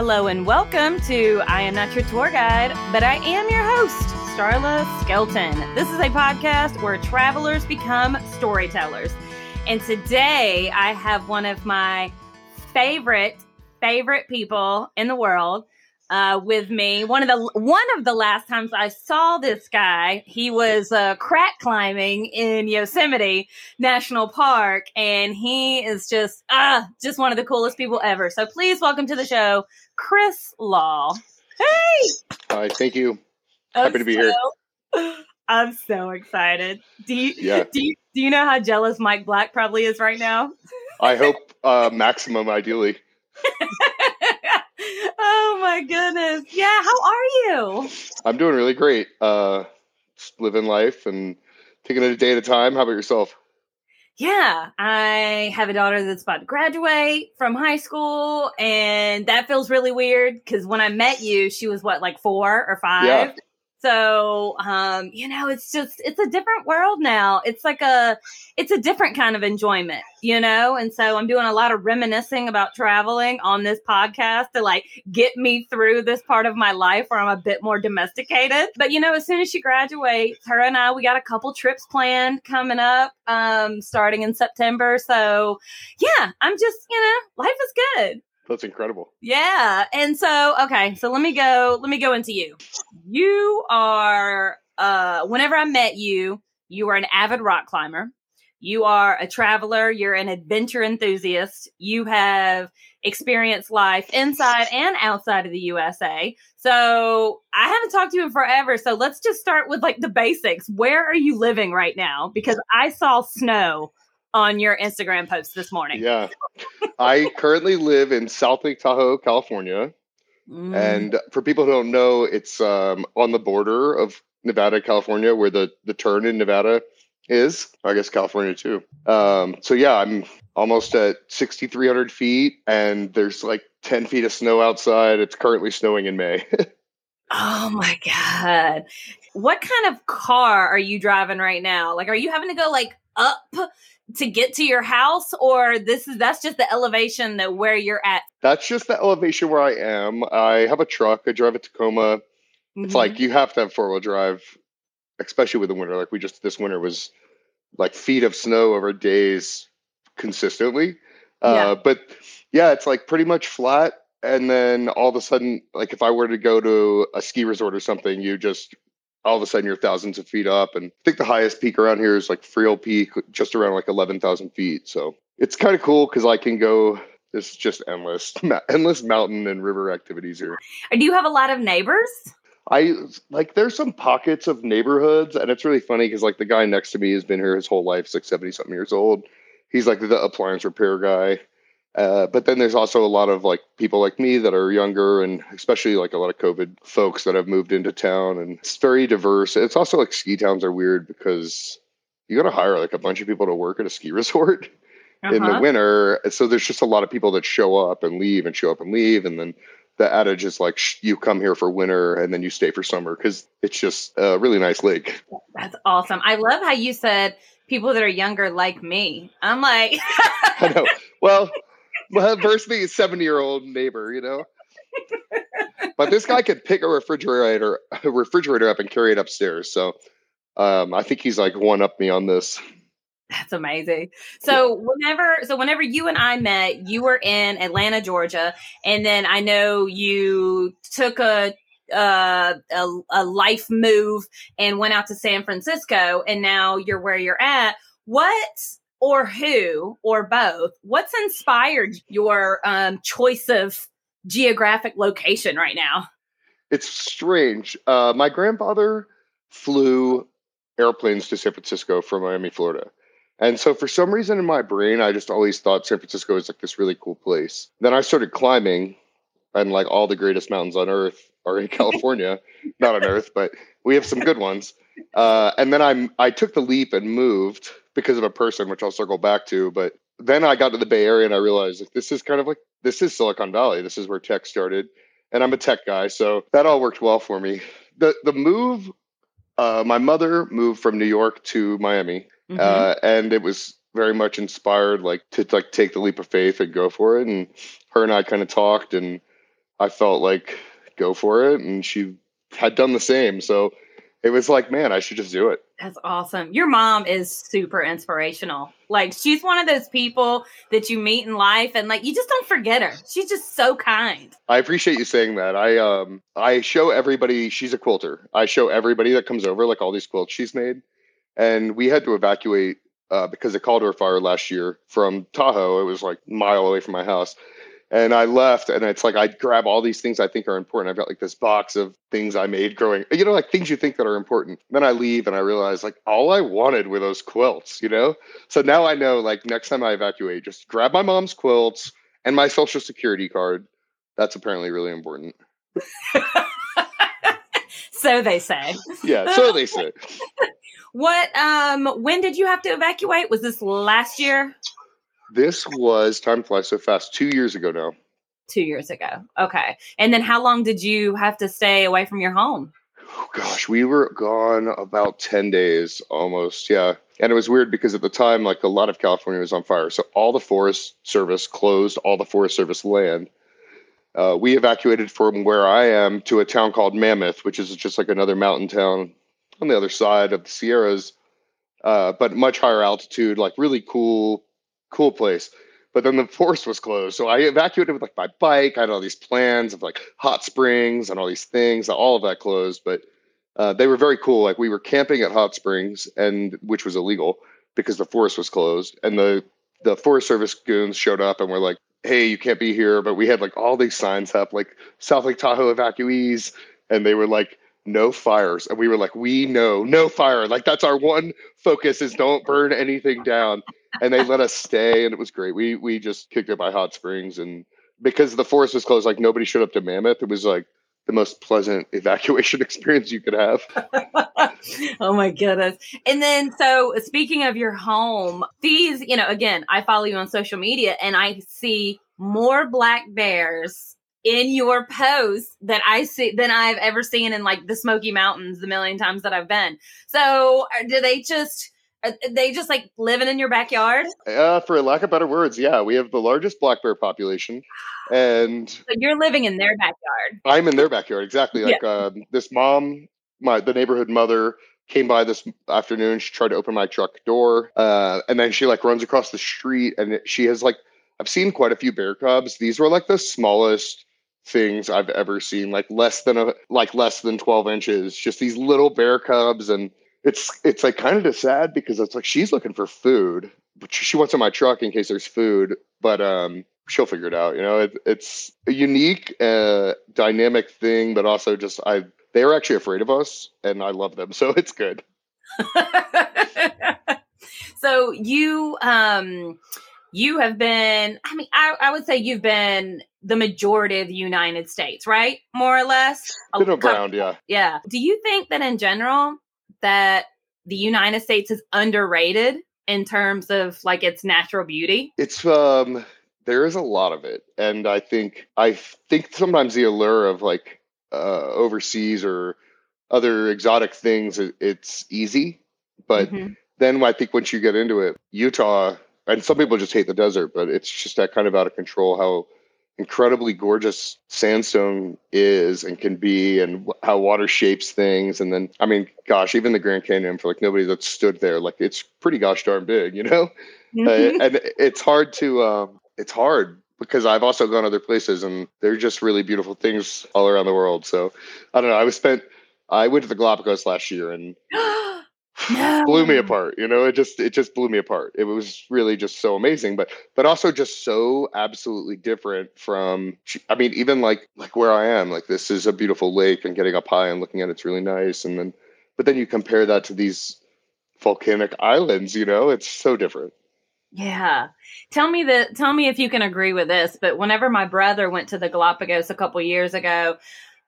Hello and welcome to I Am Not Your Tour Guide, but I am your host, Starla Skelton. This is a podcast where travelers become storytellers. And today I have one of my favorite, favorite people in the world uh, with me. One of the one of the last times I saw this guy, he was uh, crack climbing in Yosemite National Park, and he is just ah, uh, just one of the coolest people ever. So please welcome to the show, Chris Law. Hey, hi, thank you. Happy to be so, here. I'm so excited. Do you yeah. do you do you know how jealous Mike Black probably is right now? I hope uh, maximum, ideally. oh my goodness. Yeah, how are you? I'm doing really great. Uh just living life and taking it a day at a time. How about yourself? Yeah, I have a daughter that's about to graduate from high school, and that feels really weird because when I met you, she was what, like four or five? Yeah. So, um, you know, it's just, it's a different world now. It's like a, it's a different kind of enjoyment, you know? And so I'm doing a lot of reminiscing about traveling on this podcast to like get me through this part of my life where I'm a bit more domesticated. But, you know, as soon as she graduates, her and I, we got a couple trips planned coming up, um, starting in September. So yeah, I'm just, you know, life is good. That's incredible. Yeah. And so, okay, so let me go, let me go into you. You are, uh, whenever I met you, you were an avid rock climber. You are a traveler. You're an adventure enthusiast. You have experienced life inside and outside of the USA. So I haven't talked to you in forever. So let's just start with like the basics. Where are you living right now? Because I saw snow on your Instagram post this morning. Yeah. I currently live in South Lake Tahoe, California. Mm. And for people who don't know, it's um, on the border of Nevada, California, where the, the turn in Nevada is. I guess California too. Um, so yeah, I'm almost at 6,300 feet, and there's like 10 feet of snow outside. It's currently snowing in May. oh my god! What kind of car are you driving right now? Like, are you having to go like up to get to your house or this is that's just the elevation that where you're at? That's just the elevation where i am. I have a truck. I drive a tacoma. Mm-hmm. it's like you have to have four-wheel drive especially with the winter. Like we just this winter was like feet of snow over days consistently. Uh, yeah. but yeah it's like pretty much flat and then all of a sudden like if i were to go to a ski resort or something you just all of a sudden you're thousands of feet up. And I think the highest peak around here is like Freel Peak, just around like 11,000 feet. So it's kind of cool because I can go. It's just endless, endless mountain and river activities here. And do you have a lot of neighbors? I like there's some pockets of neighborhoods, and it's really funny because like the guy next to me has been here his whole life, like 70 something years old. He's like the appliance repair guy. Uh, but then there's also a lot of like people like me that are younger and especially like a lot of COVID folks that have moved into town and it's very diverse. It's also like ski towns are weird because you got to hire like a bunch of people to work at a ski resort uh-huh. in the uh-huh. winter. So there's just a lot of people that show up and leave and show up and leave. And then the adage is like, you come here for winter and then you stay for summer because it's just a really nice lake. That's awesome. I love how you said people that are younger like me. I'm like, I know. Well, well, versus the 70 year old neighbor, you know? but this guy could pick a refrigerator a refrigerator up and carry it upstairs. So um, I think he's like one up me on this. That's amazing. So whenever so whenever you and I met, you were in Atlanta, Georgia, and then I know you took a uh, a, a life move and went out to San Francisco, and now you're where you're at. What or who or both what's inspired your um, choice of geographic location right now? It's strange. Uh, my grandfather flew airplanes to san francisco from miami florida. And so for some reason in my brain i just always thought san francisco was like this really cool place. Then i started climbing and like all the greatest mountains on earth are in california. Not on earth but we have some good ones. Uh, and then i i took the leap and moved because of a person, which I'll circle back to. But then I got to the Bay Area and I realized like, this is kind of like this is Silicon Valley. This is where tech started, and I'm a tech guy, so that all worked well for me. the The move, uh, my mother moved from New York to Miami, mm-hmm. uh, and it was very much inspired like to like take the leap of faith and go for it. And her and I kind of talked and. I felt like go for it. And she had done the same. So it was like, man, I should just do it. That's awesome. Your mom is super inspirational. Like she's one of those people that you meet in life and like you just don't forget her. She's just so kind. I appreciate you saying that. I um I show everybody she's a quilter. I show everybody that comes over like all these quilts she's made. And we had to evacuate uh, because of Caldor fire last year from Tahoe. It was like a mile away from my house. And I left, and it's like I grab all these things I think are important. I've got like this box of things I made growing, you know, like things you think that are important. Then I leave, and I realize like all I wanted were those quilts, you know. So now I know, like next time I evacuate, just grab my mom's quilts and my social security card. That's apparently really important. so they say. Yeah, so they say. what? Um, when did you have to evacuate? Was this last year? This was time flies so fast. Two years ago now. Two years ago. Okay. And then how long did you have to stay away from your home? Oh, gosh, we were gone about 10 days almost. Yeah. And it was weird because at the time, like a lot of California was on fire. So all the Forest Service closed all the Forest Service land. Uh, we evacuated from where I am to a town called Mammoth, which is just like another mountain town on the other side of the Sierras, uh, but much higher altitude, like really cool cool place. But then the forest was closed. So I evacuated with like my bike. I had all these plans of like hot springs and all these things. All of that closed, but uh, they were very cool. Like we were camping at hot springs, and which was illegal because the forest was closed. And the the Forest Service goons showed up and were like, "Hey, you can't be here." But we had like all these signs up, like South Lake Tahoe evacuees, and they were like, "No fires." And we were like, "We know, no fire." Like that's our one focus is don't burn anything down and they let us stay, and it was great. We we just kicked it by hot springs, and because the forest was closed, like nobody showed up to Mammoth. It was like the most pleasant evacuation experience you could have. oh my goodness. And then so speaking of your home, these, you know, again, I follow you on social media and I see more black bears in your posts that I see than I've ever seen in like the Smoky Mountains the million times that I've been. So uh, do they just are they just like living in your backyard? Uh, for lack of better words, yeah. We have the largest black bear population, and so you're living in their backyard. I'm in their backyard, exactly. Like yeah. uh, this mom, my the neighborhood mother came by this afternoon. She tried to open my truck door, uh, and then she like runs across the street, and she has like I've seen quite a few bear cubs. These were like the smallest things I've ever seen, like less than a like less than 12 inches. Just these little bear cubs, and it's it's like kind of sad because it's like she's looking for food, but she wants in my truck in case there's food. But um, she'll figure it out. You know, it, it's a unique, uh, dynamic thing, but also just I they are actually afraid of us, and I love them, so it's good. so you um you have been i mean I, I would say you've been the majority of the united states right more or less been around yeah yeah do you think that in general that the United States is underrated in terms of like its natural beauty? It's um there is a lot of it. And I think I think sometimes the allure of like uh overseas or other exotic things it's easy, but mm-hmm. then I think once you get into it, Utah and some people just hate the desert, but it's just that kind of out of control how incredibly gorgeous sandstone is and can be and how water shapes things. And then i mean gosh even the grand canyon for like nobody that stood there like it's pretty gosh darn big you know? Mm-hmm. uh, and it's hard to um, it's hard because i've also gone other places and they're just really beautiful things all around the world. So i don't know i was spent i went to the galapagos last year and no. blew me apart you know it just it just blew me apart. It was really just so amazing but but also just so absolutely different from i mean even like like where i am like this is a beautiful lake and getting up high and looking at it's really nice and then but then you compare that to these volcanic islands you know it's so different. Yeah. Tell me that tell me if you can agree with this but whenever my brother went to the galapagos a couple years ago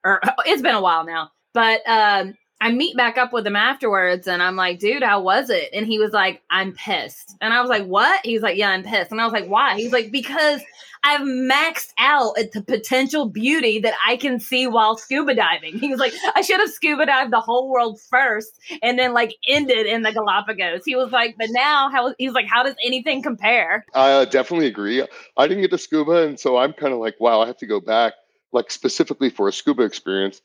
or it's been a while now but um I meet back up with him afterwards and I'm like, dude, how was it? And he was like, I'm pissed. And I was like, what? He was like, yeah, I'm pissed. And I was like, why? He's like, because I've maxed out at the potential beauty that I can see while scuba diving. He was like, I should have scuba dived the whole world first and then like ended in the Galapagos. He was like, but now how he's like, how does anything compare? I uh, definitely agree. I didn't get to scuba. And so I'm kind of like, wow, I have to go back like specifically for a scuba experience.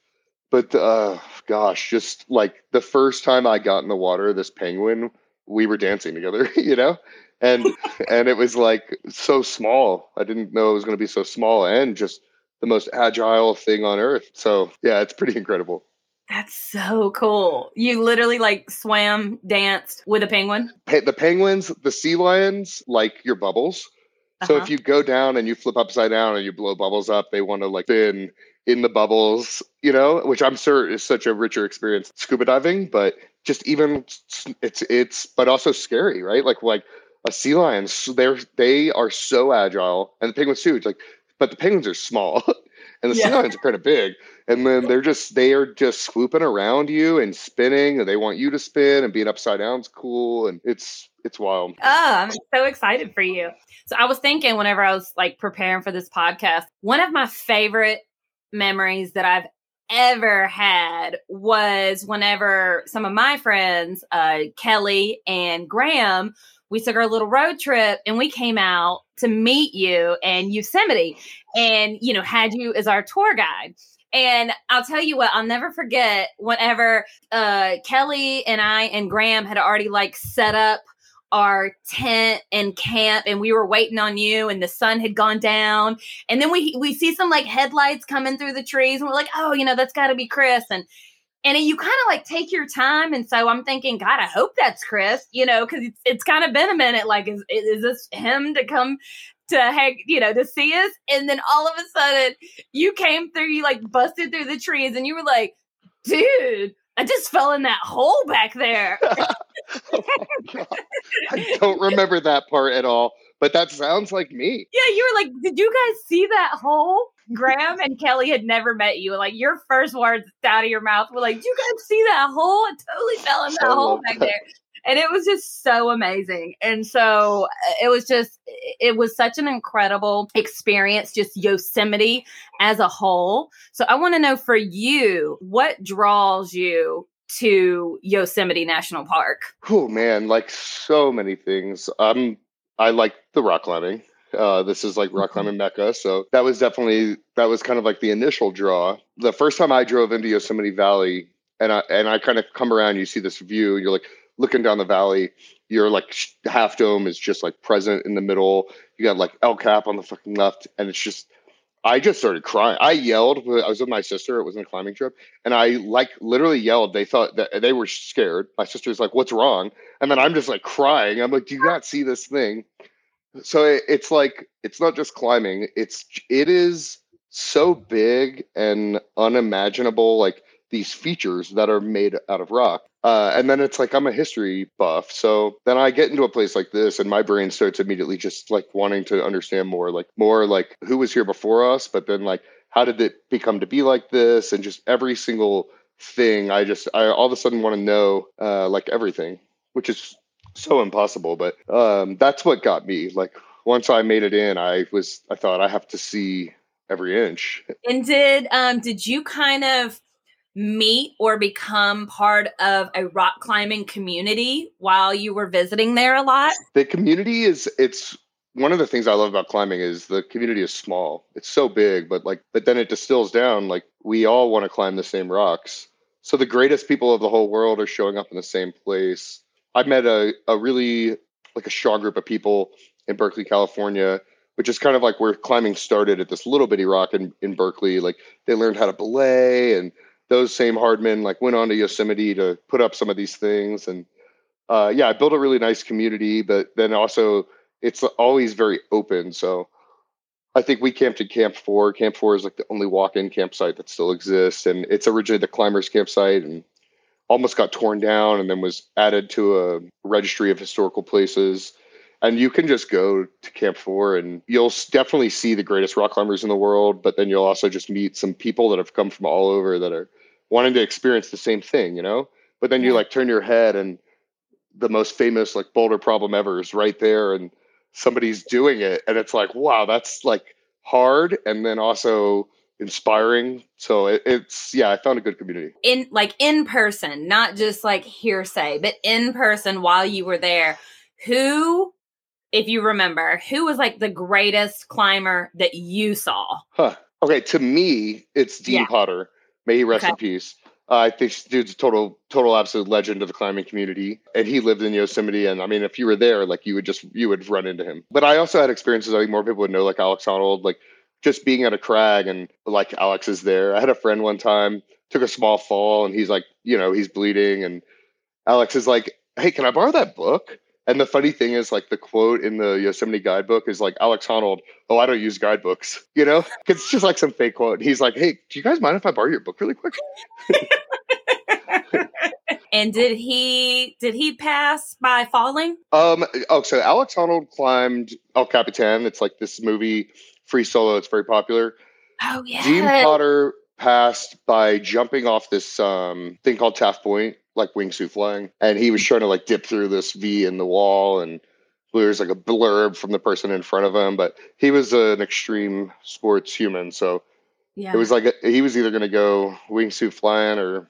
But uh, gosh, just like the first time I got in the water, this penguin, we were dancing together, you know, and and it was like so small. I didn't know it was going to be so small and just the most agile thing on earth. So yeah, it's pretty incredible. That's so cool. You literally like swam, danced with a penguin. the penguins, the sea lions, like your bubbles. So uh-huh. if you go down and you flip upside down and you blow bubbles up, they want to like spin in the bubbles, you know, which I'm sure is such a richer experience scuba diving, but just even it's it's but also scary, right? Like like a sea lion, they're they are so agile, and the penguins too. It's like, but the penguins are small, and the yeah. sea lions are kind of big, and then they're just they are just swooping around you and spinning, and they want you to spin, and being upside down is cool, and it's it's wild. Oh, I'm so excited for you. So I was thinking whenever I was like preparing for this podcast, one of my favorite memories that I've ever had was whenever some of my friends, uh, Kelly and Graham, we took our little road trip and we came out to meet you in Yosemite and, you know, had you as our tour guide. And I'll tell you what, I'll never forget whenever uh, Kelly and I and Graham had already like set up our tent and camp and we were waiting on you and the sun had gone down and then we we see some like headlights coming through the trees and we're like oh you know that's got to be chris and and you kind of like take your time and so i'm thinking god i hope that's chris you know because it's, it's kind of been a minute like is, is this him to come to hang, you know, to see us. And then all of a sudden you came through, you like busted through the trees and you were like, dude, I just fell in that hole back there. oh I don't remember that part at all, but that sounds like me. Yeah, you were like, did you guys see that hole? Graham and Kelly had never met you. Like your first words out of your mouth were like, "Do you guys see that hole? I totally fell in that hole back that. there." And it was just so amazing. And so uh, it was just, it was such an incredible experience, just Yosemite as a whole. So I want to know for you, what draws you to Yosemite National Park? Oh man, like so many things. Um, I like the rock climbing. Uh, this is like rock mm-hmm. climbing mecca, so that was definitely that was kind of like the initial draw. The first time I drove into Yosemite Valley, and I and I kind of come around, you see this view, and you're like looking down the valley. Your like half dome is just like present in the middle. You got like El Cap on the fucking left, and it's just I just started crying. I yelled. I was with my sister. It was in a climbing trip, and I like literally yelled. They thought that they were scared. My sister's like, "What's wrong?" And then I'm just like crying. I'm like, "Do you not see this thing?" So it, it's like it's not just climbing. It's it is so big and unimaginable. Like these features that are made out of rock. Uh, and then it's like I'm a history buff. So then I get into a place like this and my brain starts immediately just like wanting to understand more, like more like who was here before us, but then like how did it become to be like this? And just every single thing I just I all of a sudden want to know uh, like everything, which is so impossible. But um, that's what got me. Like once I made it in, I was I thought I have to see every inch. And did um did you kind of meet or become part of a rock climbing community while you were visiting there a lot? The community is it's one of the things I love about climbing is the community is small. It's so big, but like but then it distills down like we all want to climb the same rocks. So the greatest people of the whole world are showing up in the same place. I met a, a really like a strong group of people in Berkeley, California, which is kind of like where climbing started at this little bitty rock in, in Berkeley. Like they learned how to belay and those same hardmen like went on to Yosemite to put up some of these things. And uh, yeah, I built a really nice community, but then also it's always very open. So I think we camped at Camp Four. Camp Four is like the only walk-in campsite that still exists, and it's originally the climbers' campsite, and almost got torn down, and then was added to a registry of historical places. And you can just go to Camp Four, and you'll definitely see the greatest rock climbers in the world. But then you'll also just meet some people that have come from all over that are wanting to experience the same thing, you know? But then you like turn your head and the most famous like boulder problem ever is right there and somebody's doing it and it's like, wow, that's like hard and then also inspiring. So it, it's yeah, I found a good community. In like in person, not just like hearsay, but in person while you were there, who if you remember, who was like the greatest climber that you saw? Huh. Okay, to me, it's Dean Yeah. Potter. May he rest Okay. in peace. Uh, I think this dude's a total, total, absolute legend of the climbing community, and he lived in Yosemite. And I mean, if you were there, like you would just you would run into him. But I also had experiences. I think more people would know, like Alex Honnold, like just being at a crag and like Alex is there. I had a friend one time took a small fall, and he's like, you know, he's bleeding, and Alex is like, "Hey, can I borrow that book?" And the funny thing is, like the quote in the Yosemite guidebook is like Alex Honnold, "Oh, I don't use guidebooks," you know, 'Cause it's just like some fake quote. He's like, "Hey, do you guys mind if I borrow your book really quick?" and did he did he pass by falling? Um. Oh, so Alex Honnold climbed El Capitan. It's like this movie, free solo. It's very popular. Oh yeah. Dean Potter passed by jumping off this um thing called Taft Point, like wingsuit flying, and he was trying to like dip through this V in the wall, and there's like a blurb from the person in front of him. But he was an extreme sports human, so yeah. it was like he was either going to go wingsuit flying or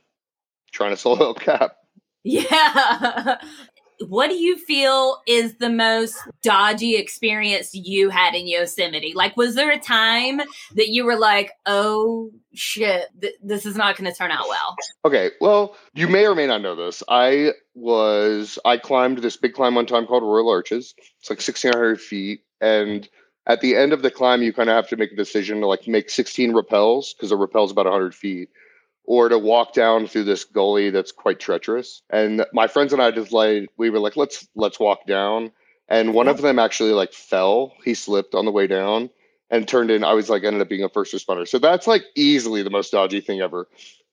trying to solo Cap. Yeah. What do you feel is the most dodgy experience you had in Yosemite? Like, was there a time that you were like, oh shit, th- this is not going to turn out well? Okay, well, you may or may not know this. I was I climbed this big climb one time called Royal Arches. It's like sixteen hundred feet, and at the end of the climb, you kind of have to make a decision to like make sixteen rappels because a rappel's about hundred feet, or to walk down through this gully that's quite treacherous. And my friends and I just like we were like, let's let's walk down. And one of them actually like fell. He slipped on the way down and turned in. I was like ended up being a first responder. So that's like easily the most dodgy thing ever.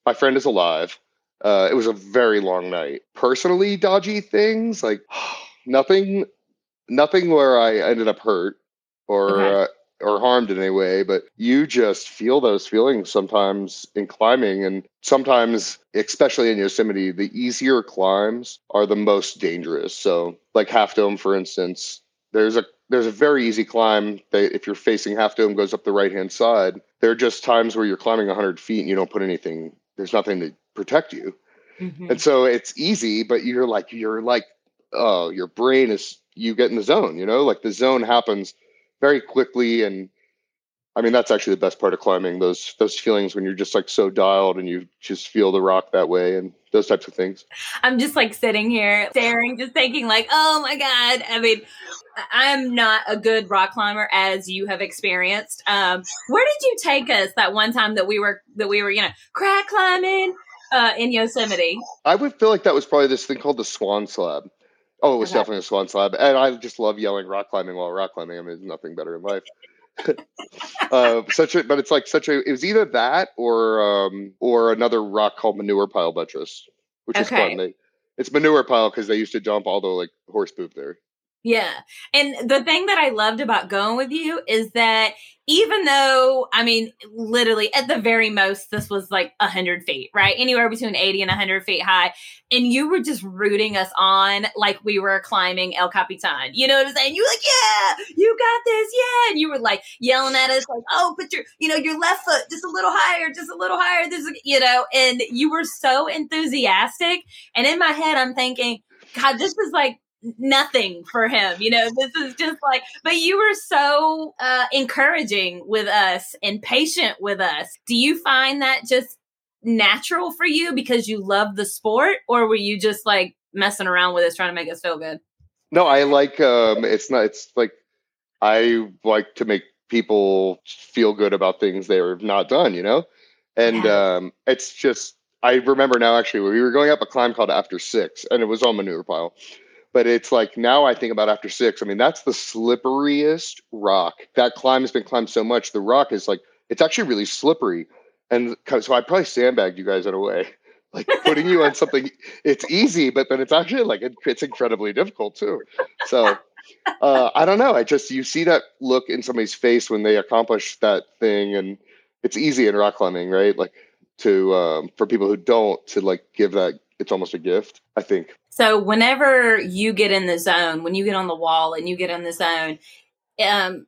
My friend is alive. Uh, it was a very long night. Personally, dodgy things like nothing, nothing where I ended up hurt or Okay. uh, or harmed in any way. But you just feel those feelings sometimes in climbing, and sometimes, especially in Yosemite, the easier climbs are the most dangerous. So, like Half Dome, for instance, there's a there's a very easy climb that if you're facing Half Dome goes up the right hand side. There are just times where you're climbing 100 feet and you don't put anything. There's nothing to protect you. Mhm. And so it's easy, but you're like, you're like, oh, your brain is, you get in the zone, you know, like the zone happens very quickly. And I mean, that's actually the best part of climbing those, those feelings when you're just like so dialed and you just feel the rock that way and those types of things. I'm just like sitting here staring, just thinking, like, oh my God. I mean, I'm not a good rock climber as you have experienced. Um, where did you take us that one time that we were that we were, you know, crack climbing uh, in Yosemite? I would feel like that was probably this thing called the swan slab. Oh, it was Okay. definitely a swan slab. And I just love yelling rock climbing while rock climbing. I mean, there's nothing better in life. uh, such a, but it's like such a, it was either that or, um, or another rock called manure pile buttress, which is Okay. fun. They, it's manure pile because they used to dump all the like horse poop there. Yeah. And the thing that I loved about going with you is that even though, I mean, literally at the very most, this was like 100 feet, right? Anywhere between 80 and 100 feet high. And you were just rooting us on like we were climbing El Capitan. You know what I'm saying? You were like, yeah, you got this. Yeah. And you were like yelling at us, like, oh, put your, you know, your left foot just a little higher, just a little higher. This, is-" you know, and you were so enthusiastic. And in my head, I'm thinking, God, this is like nothing for him. You know, this is just like, but you were so uh, encouraging with us and patient with us. Do you find that just natural for you because you love the sport, or were you just like messing around with us trying to make us feel good? No, I like, um, it's not, it's like, I like to make people feel good about things they're not done, you know? And Yeah. um, it's just, I remember now actually, we were going up a climb called After Six, and it was on manure pile. But it's like now I think about After Six, I mean, that's the slipperiest rock. That climb has been climbed so much, the rock is like, it's actually really slippery. And so I probably sandbagged you guys in a way. Like putting you on something, it's easy, but then it's actually like it's incredibly difficult too. So uh, I don't know. I just you see that look in somebody's face when they accomplish that thing, and it's easy in rock climbing, right? Like to um, for people who don't to like give that. It's almost a gift. I think. So whenever you get in the zone, when you get on the wall and you get in the zone, um,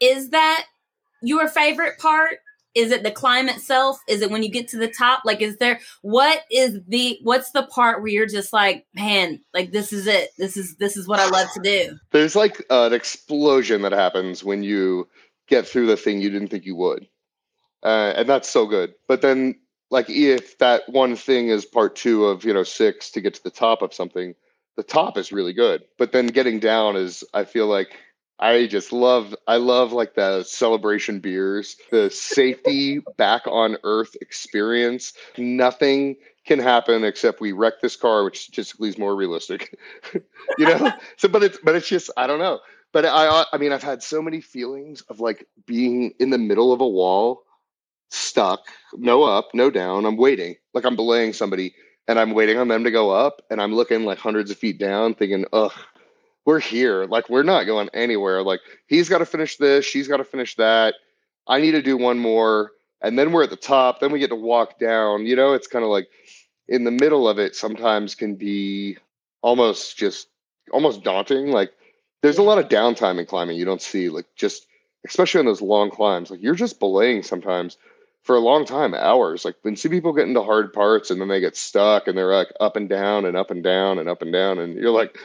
is that your favorite part? Is it the climb itself? Is it when you get to the top? Like, is there what is the what's the part where you're just like, man, like this is it. This is this is what I love to do. There's like an explosion that happens when you get through the thing you didn't think you would. uh, and that's so good. But then, like, if that one thing is part two of you know six to get to the top of something, the top is really good. But then getting down is, I feel like I just love I love like the celebration beers, the safety back on earth experience. Nothing can happen except we wreck this car, which statistically is more realistic. you know? so but it's but it's just I don't know. But I I mean I've had so many feelings of like being in the middle of a wall, stuck, no up, no down. I'm waiting. Like I'm belaying somebody and I'm waiting on them to go up and I'm looking like hundreds of feet down thinking, ugh we're here. Like we're not going anywhere. Like he's got to finish this, she's got to finish that. I need to do one more, and then we're at the top. Then we get to walk down. You know, it's kind of like in the middle of it. Sometimes can be almost just almost daunting. Like there's a lot of downtime in climbing. You don't see like just especially on those long climbs. Like you're just belaying sometimes for a long time, hours. Like when see people get into hard parts and then they get stuck and they're like up and down and up and down and up and down, and you're like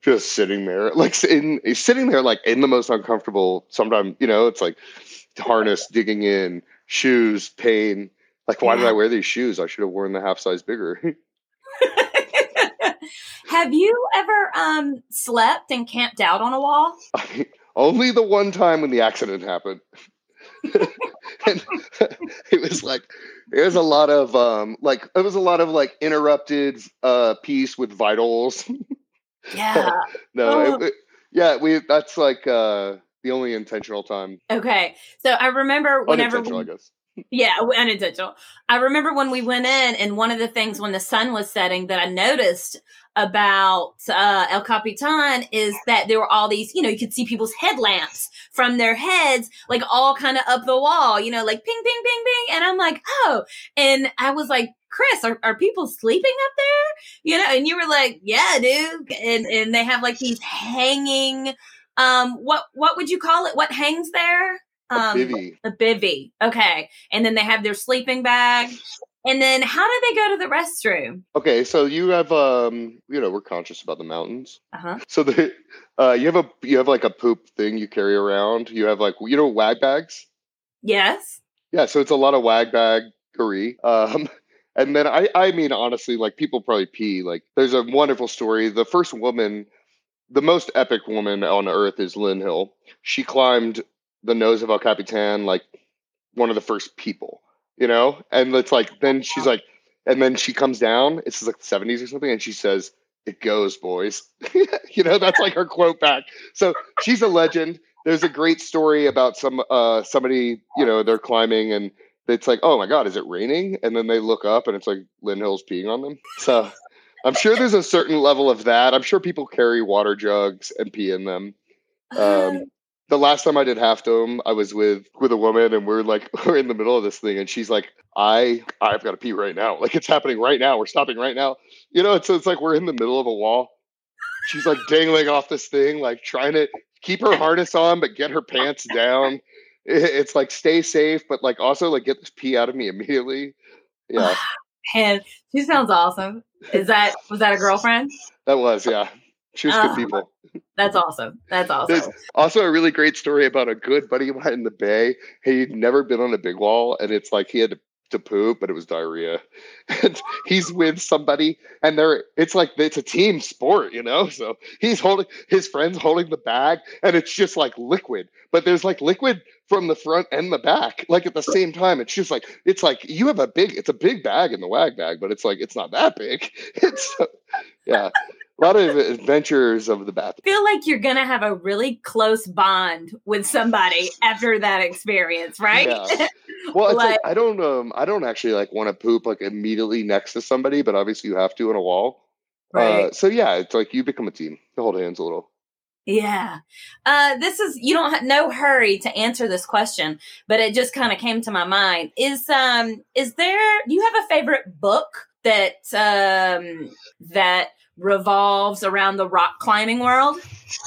just sitting there, like in sitting there, like in the most uncomfortable. Sometimes you know, it's like harness digging in, shoes, pain. Like, why yeah. did I wear these shoes? I should have worn the half size bigger. have you ever um, slept and camped out on a wall? I, only the one time when the accident happened. And it was like it was a lot of um like it was a lot of like interrupted uh piece with vitals yeah. no, oh. it, it, yeah, we that's like uh the only intentional time. Okay. So I remember whenever we, I guess. Yeah, unintentional. I remember when we went in, and one of the things when the sun was setting that I noticed about uh, El Capitan is that there were all these, you know, you could see people's headlamps from their heads, like all kind of up the wall, you know, like ping, ping, ping, ping. And I'm like, oh. And I was like, Chris, are, are people sleeping up there? You know, and you were like, yeah, dude. And and they have like these hanging um what what would you call it? What hangs there? Um a bivy. A bivy. Okay. And then they have their sleeping bag. And then how do they go to the restroom? Okay, so you have um you know, we're conscious about the mountains. Uh-huh. So the uh you have a you have like a poop thing you carry around. You have like you know wag bags? Yes. Yeah, so it's a lot of wag bag um and then I, I mean, honestly, like people probably pee. Like there's a wonderful story. The first woman, the most epic woman on earth is Lynn Hill. She climbed the nose of El Capitan like one of the first people, you know? And it's like, then she's like, and then she comes down, it's like the 70s or something, and she says, It goes, boys. you know, that's like her quote back. So she's a legend. There's a great story about some uh somebody, you know, they're climbing and it's like, oh my god, is it raining? And then they look up and it's like Lynn Hill's peeing on them. So I'm sure there's a certain level of that. I'm sure people carry water jugs and pee in them. Um, the last time I did half dome, I was with with a woman, and we're like we're in the middle of this thing, and she's like, "I I've got to pee right now. Like it's happening right now. We're stopping right now. You know, it's it's like we're in the middle of a wall. She's like dangling off this thing, like trying to keep her harness on, but get her pants down it's like stay safe, but like also like get this pee out of me immediately. Yeah. And she sounds awesome. Is that was that a girlfriend? That was, yeah. She was good ah, people. That's awesome. That's awesome. There's also a really great story about a good buddy of mine in the Bay. He'd never been on a big wall, and it's like he had to to poop, but it was diarrhea. And he's with somebody, and they're it's like it's a team sport, you know. So he's holding his friends holding the bag, and it's just like liquid. But there's like liquid from the front and the back, like at the same time. It's just like it's like you have a big, it's a big bag in the wag bag, but it's like it's not that big. It's yeah a lot of adventures of the bathroom. I feel like you're gonna have a really close bond with somebody after that experience, right? Yeah. Well, like, like, I don't um I don't actually like want to poop like immediately next to somebody, but obviously you have to on a wall. Right. Uh, so yeah, it's like you become a team. You hold hands a little. Yeah. Uh, this is you don't have no hurry to answer this question, but it just kind of came to my mind. Is um is there do you have a favorite book that um that revolves around the rock climbing world?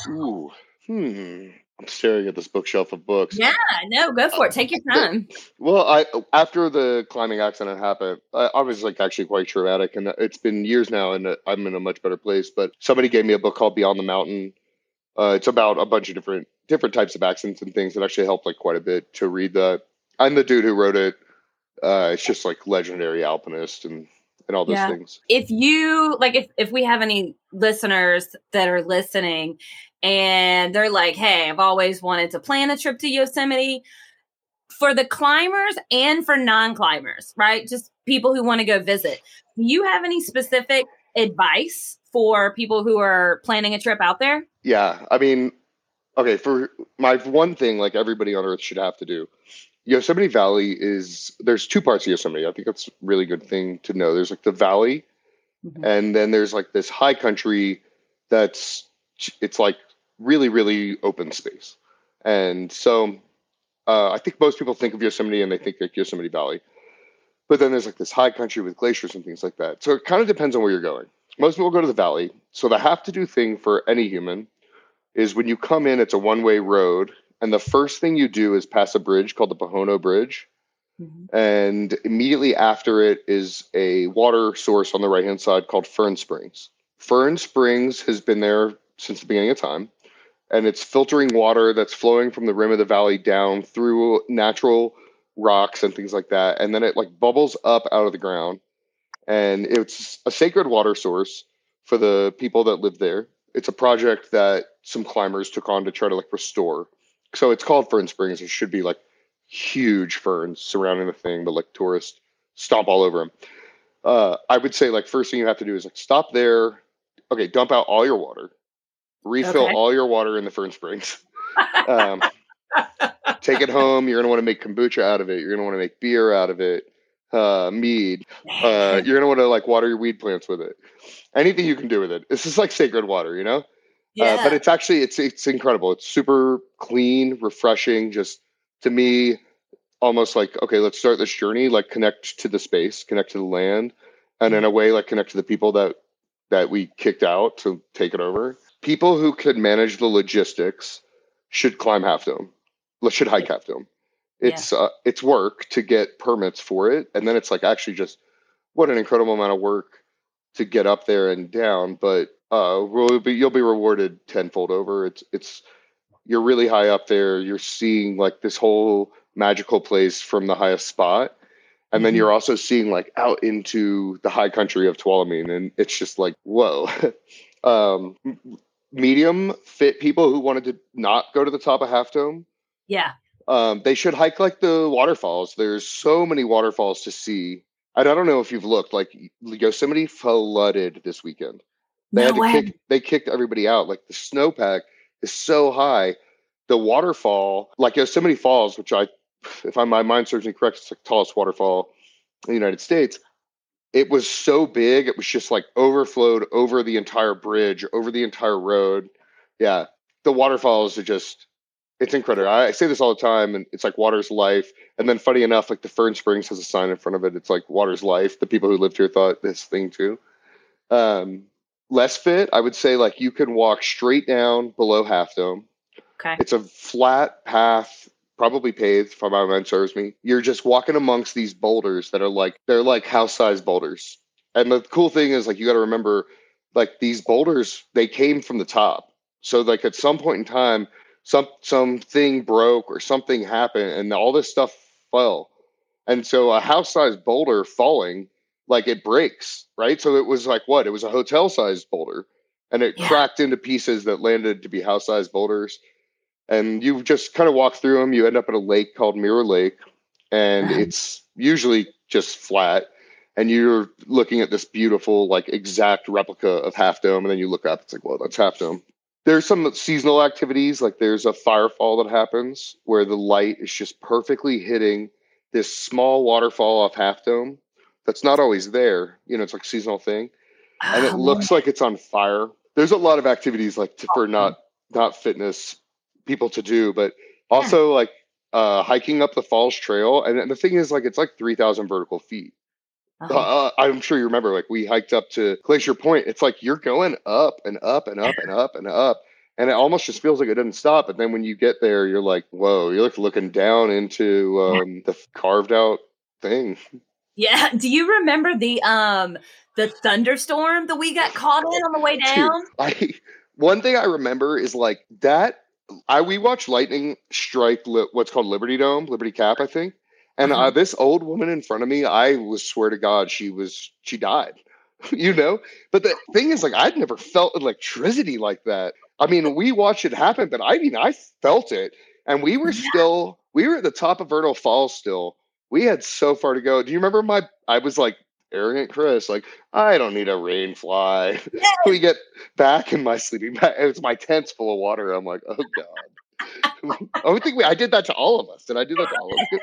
Ooh, hmm. I'm staring at this bookshelf of books. Yeah, no, go for it. Take your time. well, I after the climbing accident happened, I, I, was like actually quite traumatic, and it's been years now, and I'm in a much better place. But somebody gave me a book called Beyond the Mountain. Uh, it's about a bunch of different different types of accidents and things that actually helped like quite a bit to read that. I'm the dude who wrote it. Uh, it's just like legendary alpinist and and all those yeah. things. If you like, if if we have any listeners that are listening, and they're like, "Hey, I've always wanted to plan a trip to Yosemite." For the climbers and for non-climbers, right? Just people who want to go visit. Do you have any specific advice for people who are planning a trip out there? Yeah, I mean, okay, for my one thing, like everybody on Earth should have to do. Yosemite Valley is there's two parts of Yosemite. I think that's a really good thing to know. There's like the valley, mm-hmm. and then there's like this high country that's it's like really really open space. And so uh, I think most people think of Yosemite and they think like Yosemite Valley, but then there's like this high country with glaciers and things like that. So it kind of depends on where you're going. Most people go to the valley. So the have to do thing for any human is when you come in, it's a one way road. And the first thing you do is pass a bridge called the Pohono Bridge. Mm-hmm. And immediately after it is a water source on the right hand side called Fern Springs. Fern Springs has been there since the beginning of time. And it's filtering water that's flowing from the rim of the valley down through natural rocks and things like that. And then it like bubbles up out of the ground. And it's a sacred water source for the people that live there it's a project that some climbers took on to try to like restore. So it's called Fern Springs. It should be like huge ferns surrounding the thing, but like tourists stomp all over them. Uh, I would say like first thing you have to do is like stop there. Okay, dump out all your water, refill okay. all your water in the Fern Springs. um, take it home. You're gonna want to make kombucha out of it. You're gonna want to make beer out of it uh, mead. Uh, you're gonna want to like water your weed plants with it. Anything you can do with it. This is like sacred water, you know. Yeah. Uh, but it's actually it's it's incredible. It's super clean, refreshing. Just to me, almost like okay, let's start this journey. Like connect to the space, connect to the land, and in a way, like connect to the people that that we kicked out to take it over. People who could manage the logistics should climb Half Dome. Let should hike Half Dome it's yeah. uh, it's work to get permits for it and then it's like actually just what an incredible amount of work to get up there and down but uh will be, you'll be rewarded tenfold over it's it's you're really high up there you're seeing like this whole magical place from the highest spot and mm-hmm. then you're also seeing like out into the high country of Tuolumne and it's just like whoa um medium fit people who wanted to not go to the top of half dome yeah um, they should hike like the waterfalls. There's so many waterfalls to see. And I don't know if you've looked like Yosemite flooded this weekend. They no had to way. kick they kicked everybody out. Like the snowpack is so high. The waterfall, like Yosemite Falls, which I if I'm, my mind serves me correct, it's the tallest waterfall in the United States. It was so big, it was just like overflowed over the entire bridge, over the entire road. Yeah. The waterfalls are just it's incredible. I, I, say this all the time, and it's like water's life. And then, funny enough, like the Fern Springs has a sign in front of it. It's like water's life. The people who lived here thought this thing too. Um, less fit, I would say, like you can walk straight down below Half Dome. Okay. It's a flat path, probably paved, if my mind serves me. You're just walking amongst these boulders that are like they're like house-sized boulders. And the cool thing is, like, you got to remember, like these boulders, they came from the top. So, like, at some point in time some something broke or something happened and all this stuff fell and so a house sized boulder falling like it breaks right? So it was like what? It was a hotel sized boulder and it yeah. cracked into pieces that landed to be house sized boulders and you just kind of walk through them you end up at a lake called mirror lake and uh-huh. it's usually just flat and you're looking at this beautiful like exact replica of half dome and then you look up it's like well that's half dome. There's some seasonal activities like there's a firefall that happens where the light is just perfectly hitting this small waterfall off half dome that's not always there you know it's like a seasonal thing and it oh, looks like it's on fire there's a lot of activities like to, for not not fitness people to do but also like uh hiking up the falls trail and the thing is like it's like 3000 vertical feet uh-huh. Uh, I'm sure you remember, like we hiked up to Glacier Point. It's like you're going up and up and up and up and up, and it almost just feels like it doesn't stop. But then when you get there, you're like, whoa! You're like looking down into um, the carved out thing. Yeah. Do you remember the um the thunderstorm that we got caught in on the way down? Dude, I one thing I remember is like that. I we watched lightning strike li- what's called Liberty Dome, Liberty Cap, I think And uh, this old woman in front of me, I was swear to God, she was she died. you know? But the thing is, like, I'd never felt electricity like that. I mean, we watched it happen, but I mean, I felt it. And we were Yeah. still, we were at the top of Vernal Falls still. We had so far to go. Do you remember my, I was like, arrogant Chris, like, I don't need a rain fly. Yes. we get back in my sleeping bag. It's my tent's full of water. I'm like, oh God. I think we, I did that to all of us. Did I do that to all of you?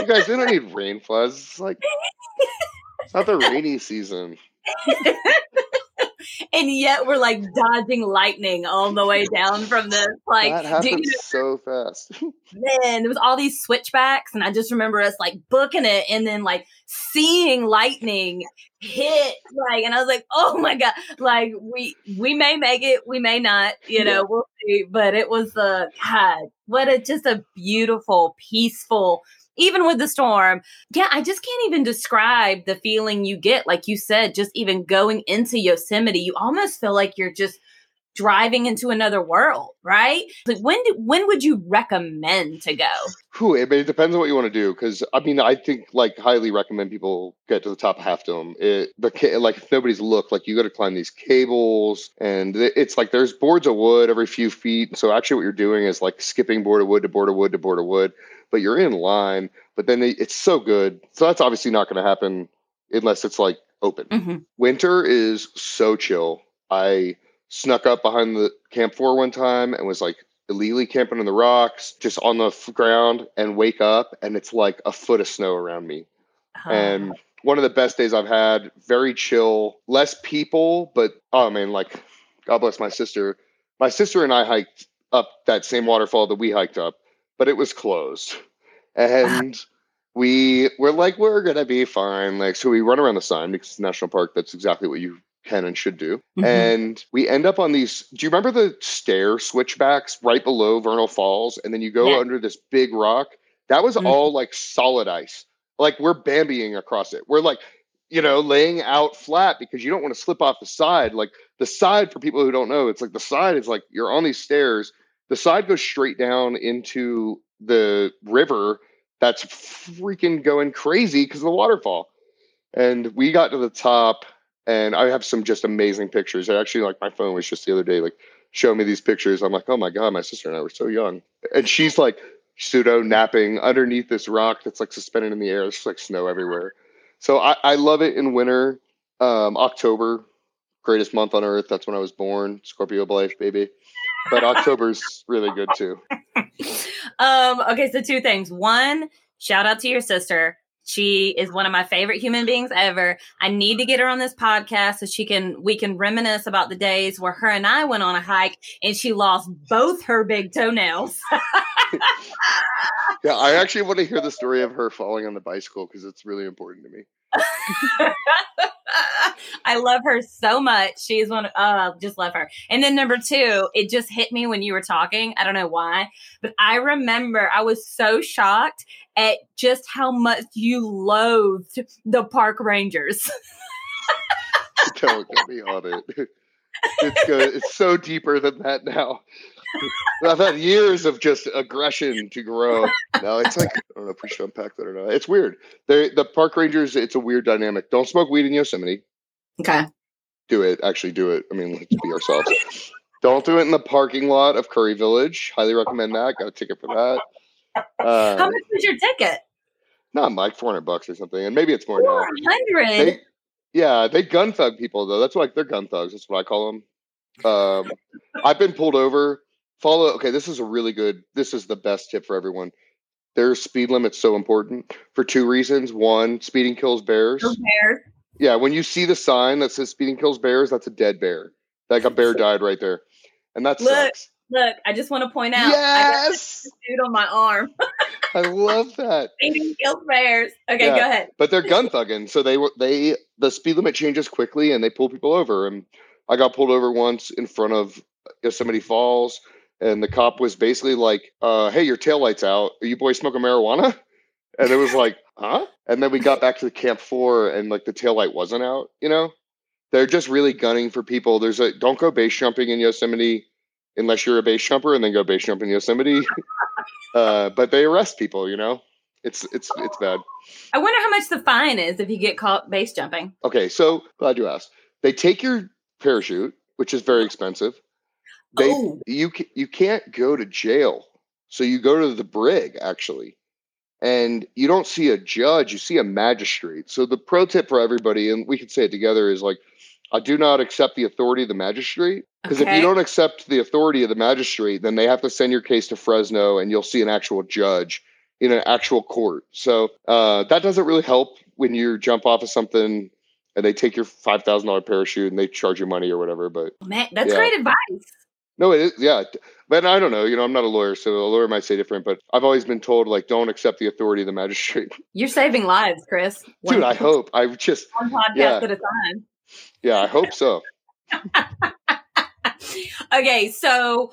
You guys, they don't need rain flies. It's like, it's not the rainy season. and yet we're like dodging lightning all the way down from this. Like, that happens so fast. man, there was all these switchbacks, and I just remember us like booking it and then like seeing lightning hit, like, and I was like, oh my god, like we we may make it, we may not, you know, Yeah. we'll see. But it was the God, what a just a beautiful, peaceful. Even with the storm, yeah, I just can't even describe the feeling you get. Like you said, just even going into Yosemite, you almost feel like you're just driving into another world, right? Like when do, when would you recommend to go? Whew, I mean, it depends on what you want to do. Because I mean, I think like highly recommend people get to the top of Half Dome. It the like if nobody's looked, like you got to climb these cables, and it's like there's boards of wood every few feet. So actually, what you're doing is like skipping board of wood to board of wood to board of wood, but you're in line. But then it, it's so good. So that's obviously not going to happen unless it's like open. Mm-hmm. Winter is so chill. I snuck up behind the camp four one time and was like illegally camping in the rocks, just on the f- ground, and wake up and it's like a foot of snow around me. Uh, And one of the best days I've had. Very chill, less people, but oh man, like God bless my sister. My sister and I hiked up that same waterfall that we hiked up, but it was closed. And we were like, we're gonna be fine. Like, so we run around the sign because it's a national park. That's exactly what you can and should do. Mhm. And we end up on these. Do you remember the stair switchbacks right below Vernal Falls? And then you go Yeah. under this big rock. That was Mhm. all like solid ice. Like we're bambying across it. We're like, you know, laying out flat because you don't want to slip off the side. Like the side, for people who don't know, it's like the side is like you're on these stairs. The side goes straight down into the river that's freaking going crazy because of the waterfall. And we got to the top, and I have some just amazing pictures. I actually like my phone was just the other day, like showing me these pictures. I'm like, oh my god, my sister and I were so young, and she's like pseudo napping underneath this rock that's like suspended in the air. It's like snow everywhere. So I, I love it in winter. Um, October, greatest month on earth. That's when I was born. Scorpio life, baby. But October's really good too. um, okay, so two things. One, shout out to your sister. She is one of my favorite human beings ever. I need to get her on this podcast so she can we can reminisce about the days where her and I went on a hike and she lost both her big toenails. Yeah, I actually want to hear the story of her falling on the bicycle because it's really important to me. I love her so much. She's one. Of, uh, just love her. And then number two, it just hit me when you were talking. I don't know why, but I remember I was so shocked at just how much you loathed the park rangers. Don't get me on it. It's good. It's so deeper than that now. I've had years of just aggression to grow. No, it's like I don't know if we should unpack that or not. It's weird. They the park rangers. It's a weird dynamic. Don't smoke weed in Yosemite. Okay. Do it. Actually, do it. I mean, let's be ourselves. Don't do it in the parking lot of Curry Village. Highly recommend that. Got a ticket for that. How much was your ticket? not like four hundred bucks or something, and maybe it's more now. Four hundred. Yeah, they gun thug people though. That's like they're gun thugs. That's what I call them. Um, I've been pulled over. Follow. Okay, this is a really good. This is the best tip for everyone. Their speed limit's so important for two reasons. One, speeding kills bears. Yeah, when you see the sign that says speeding kills bears, that's a dead bear. Like a bear died right there, and that Look, sucks. Look, I just want to point out. I got Yes, dude on my arm. I love that. Eating kills bears. Okay, Yeah. go ahead. but they're gun thugging, so they were they the speed limit changes quickly and they pull people over. And I got pulled over once in front of Yosemite Falls, and the cop was basically like, uh, "Hey, your taillight's out. Are you boys smoking marijuana?" And it was like, "Huh?" And then we got back to the camp four, and like the taillight wasn't out. You know, they're just really gunning for people. There's a don't go base jumping in Yosemite unless you're a base jumper, and then go base jump in Yosemite. uh, but they arrest people. You know. It's it's it's bad. I wonder how much the fine is if you get caught base jumping. Okay, so glad you asked. They take your parachute, which is very expensive. They Oh. you you can't go to jail, so you go to the brig actually, and you don't see a judge. You see a magistrate. So the pro tip for everybody, and we can say it together, is like, I do not accept the authority of the magistrate. Because if you don't accept the authority of the magistrate, then they have to send your case to Fresno, and you'll see an actual judge in an actual court. So uh, that doesn't really help when you jump off of something and they take your five thousand dollar parachute and they charge you money or whatever. But Man, that's Yeah. great advice. No, it is yeah. But I don't know. You know, I'm not a lawyer, so a lawyer might say different. But I've always been told like, don't accept the authority of the magistrate. You're saving lives, Chris. Dude, I hope. I just one podcast yeah. at a time. yeah, I hope so. okay, so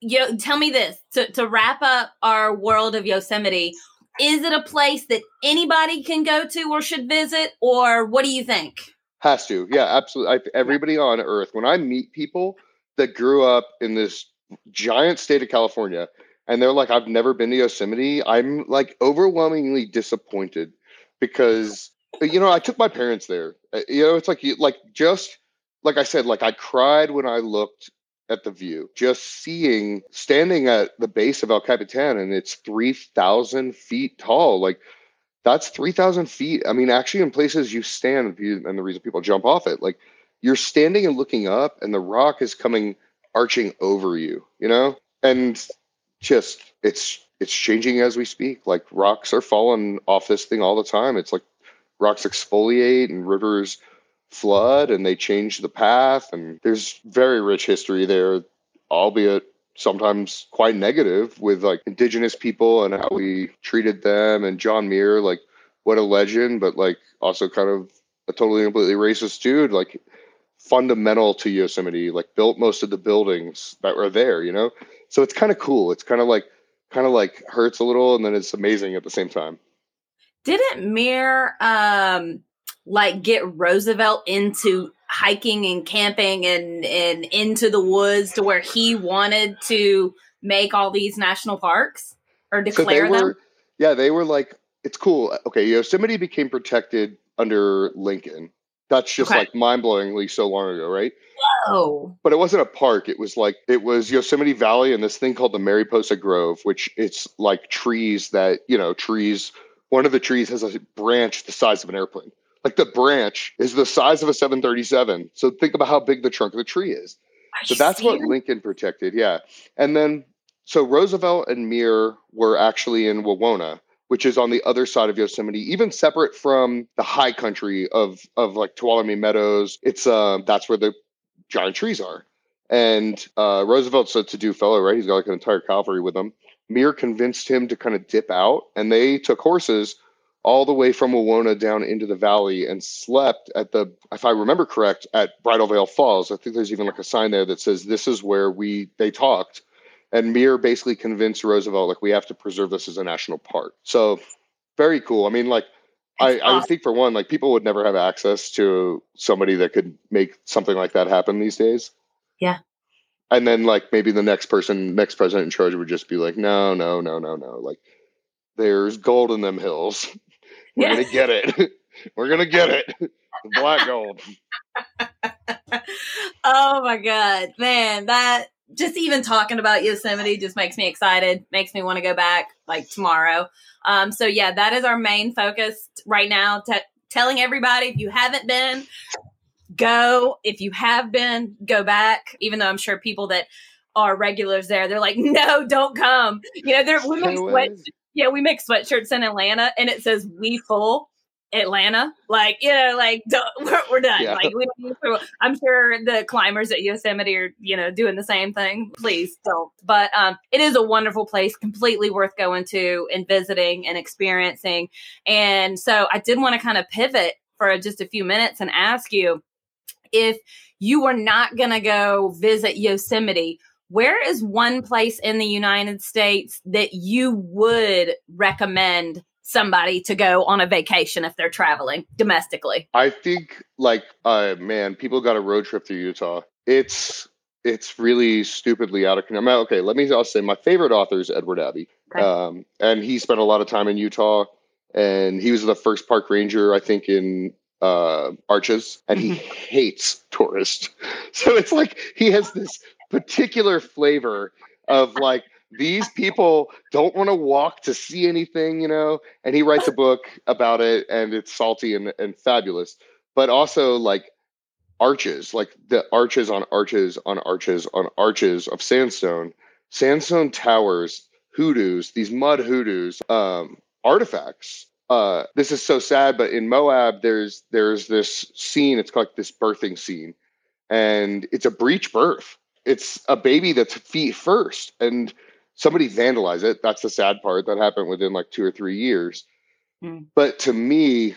you know, tell me this to to wrap up our world of Yosemite. Is it a place that anybody can go to or should visit, or what do you think? Has to. Yeah, absolutely. I, everybody on earth, when I meet people that grew up in this giant state of California and they're like, I've never been to Yosemite, I'm like overwhelmingly disappointed because, you know, I took my parents there. Uh, You know, it's like, you, like just like I said, like I cried when I looked at the view, just seeing standing at the base of El Capitan and it's 3,000 feet tall. Like, that's 3,000 feet. I mean, actually, in places you stand, and the reason people jump off it, like you're standing and looking up, and the rock is coming arching over you, you know? And just, it's, it's changing as we speak. Like rocks are falling off this thing all the time. It's like rocks exfoliate and rivers flood and they change the path. And there's very rich history there, albeit sometimes quite negative with like indigenous people and how we treated them and John Muir, like what a legend, but like also kind of a totally completely racist dude, like fundamental to Yosemite, like built most of the buildings that were there, you know? So it's kind of cool. It's kind of like kind of like hurts a little and then it's amazing at the same time. Didn't Muir um like get Roosevelt into hiking and camping and and into the woods to where he wanted to make all these national parks or So declare them? were yeah, they were like it's cool. Okay, Yosemite became protected under Lincoln. That's just Okay. like mind-blowingly so long ago, right? Oh, but it wasn't a park. It was like it was Yosemite Valley and this thing called the Mariposa Grove, which it's like trees that you know trees. One of the trees has a branch the size of an airplane. Like the branch is the size of a 737. So think about how big the trunk of the tree is. are So that's what serious? Lincoln protected. Yeah, and then so Roosevelt and Muir were actually in Wawona, which is on the other side of Yosemite, even separate from the high country of of like Tuolumne Meadows. It's uh that's where the giant trees are. And uh, Roosevelt's a to-do fellow, right? He's got like an entire cavalry with him. Muir convinced him to kind of dip out, and they took horses all the way from Wawona down into the valley and slept at the, if I remember correct, at Bridal Veil Falls. I think there's even like a sign there that says this is where we they talked. And Muir basically convinced Roosevelt like we have to preserve this as a national park. So very cool. I mean, like I, I would think for one, like people would never have access to somebody that could make something like that happen these days. Yeah. And then like maybe the next person, next president in charge would just be like, no, no, no, no, no. Like there's gold in them hills. We're Yeah. gonna get it. We're gonna get it. Black gold. oh my god, man, that just even talking about Yosemite just makes me excited, makes me want to go back like tomorrow. Um, so yeah, that is our main focus right now. T- telling everybody if you haven't been, go. If you have been, go back. Even though I'm sure people that are regulars there, they're like, no, don't come. You know, they're we make sweat, yeah, we make sweatshirts in Atlanta, and it says "We full." Atlanta, like you know, like we're, we're done. Yeah. Like we don't need to, I'm sure the climbers at Yosemite are you know doing the same thing. Please don't. But um, it is a wonderful place, completely worth going to and visiting and experiencing. And so I did want to kind of pivot for just a few minutes and ask you if you were not going to go visit Yosemite. Where is one place in the United States that you would recommend somebody to go on a vacation if they're traveling domestically? I think like uh man, people got a road trip through Utah. It's it's really stupidly out of control. Okay, let me. I'll say my favorite author is Edward Abbey, okay. um, and he spent a lot of time in Utah, and he was the first park ranger, I think, in uh, Arches, and he hates tourists. So it's like he has this particular flavor of like these people don't want to walk to see anything, you know. And he writes a book about it, and it's salty and, and fabulous, but also like arches, like the arches on arches on arches on arches of sandstone, sandstone towers, hoodoos, these mud hoodoos, um, artifacts. Uh, this is so sad, but in Moab, there's there's this scene. It's called this birthing scene, and it's a breech birth. It's a baby that's feet first, and somebody vandalized it. That's the sad part. That happened within like two or three years. Mm. But to me,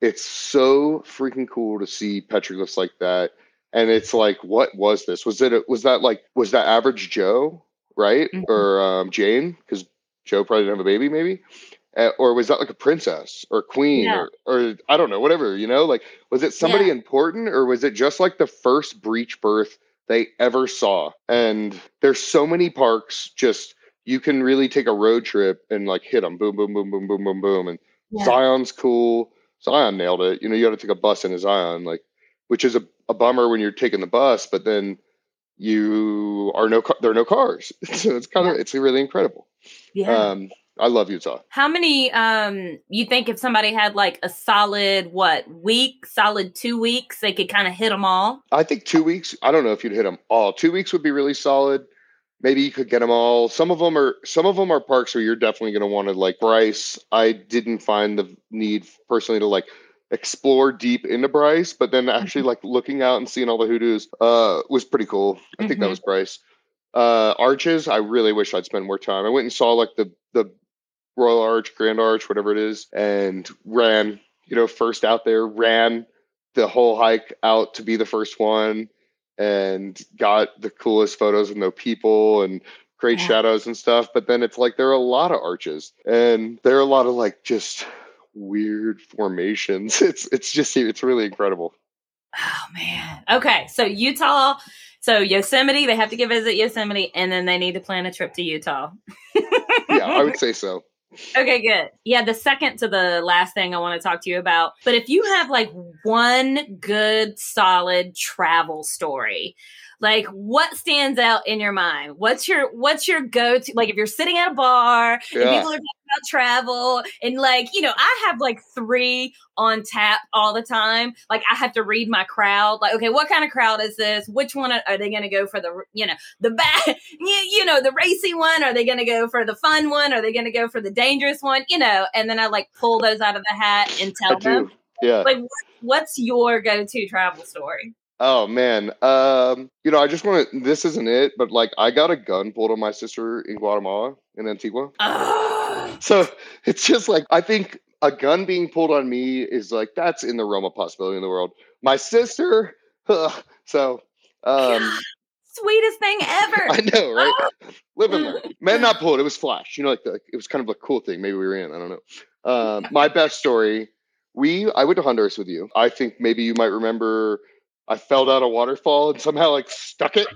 it's so freaking cool to see petroglyphs like that. And it's like, what was this? Was it? A, was that like? Was that average Joe, right, mm-hmm. or um, Jane? Because Joe probably didn't have a baby, maybe. Uh, or was that like a princess or queen yeah. or, or I don't know, whatever, you know, like was it somebody yeah. important or was it just like the first breech birth they ever saw? And there's so many parks just you can really take a road trip and like hit them, boom, boom, boom, boom, boom, boom, boom. And yeah. Zion's cool. Zion nailed it. You know, you got to take a bus into Zion, like, which is a, a bummer when you're taking the bus, but then you are no, there are no cars. so it's kind of, it's really incredible. Yeah. Um, I love Utah. How many um you think if somebody had like a solid what week, solid 2 weeks, they could kind of hit them all? I think 2 weeks. I don't know if you'd hit them all. 2 weeks would be really solid maybe you could get them all. Some of them are some of them are parks where you're definitely going to want to like Bryce. I didn't find the need personally to like explore deep into Bryce, but then actually mm-hmm. like looking out and seeing all the hoodoos uh was pretty cool. I mm-hmm. think that mm-hmm. was Bryce. Uh Arches, I really wish I'd spend more time. I went and saw like the the Royal Arch, Grand Arch, whatever it is, and ran, you know, first out there, ran the whole hike out to be the first one and got the coolest photos of no people and great yeah. shadows and stuff. But then it's like there are a lot of arches and there are a lot of like just weird formations. It's it's just it's really incredible. Oh man. Okay, so Utah, so Yosemite, they have to go visit Yosemite, and then they need to plan a trip to Utah. yeah, I would say so okay, good. Yeah, the second to the last thing I want to talk to you about. But if you have like one good, solid travel story, like what stands out in your mind? What's your what's your go to? Like if you're sitting at a bar yeah. and people are talking about travel and like you know i have like three on tap all the time. Like i have to read my crowd like okay what kind of crowd is this? Which one are they going to go for the you know the bad you know the racy one? Are they going to go for the fun one? Are they going to go for the dangerous one? You know and then i like pull those out of the hat and tell them. Yeah. Like what's your go-to travel story Oh man, um, you know, I just want to. This isn't it, but like, I got a gun pulled on my sister in Guatemala in Antigua. so it's just like I think a gun being pulled on me is like that's in the realm of possibility in the world. My sister, ugh, so um, sweetest thing ever. I know, right? Live and learn. Man, not pulled. It was flash. You know, like the, it was kind of a cool thing. Maybe we were in. I don't know. Um, my best story. We I went to Honduras with you. I think maybe you might remember I fell down a waterfall and somehow like stuck it,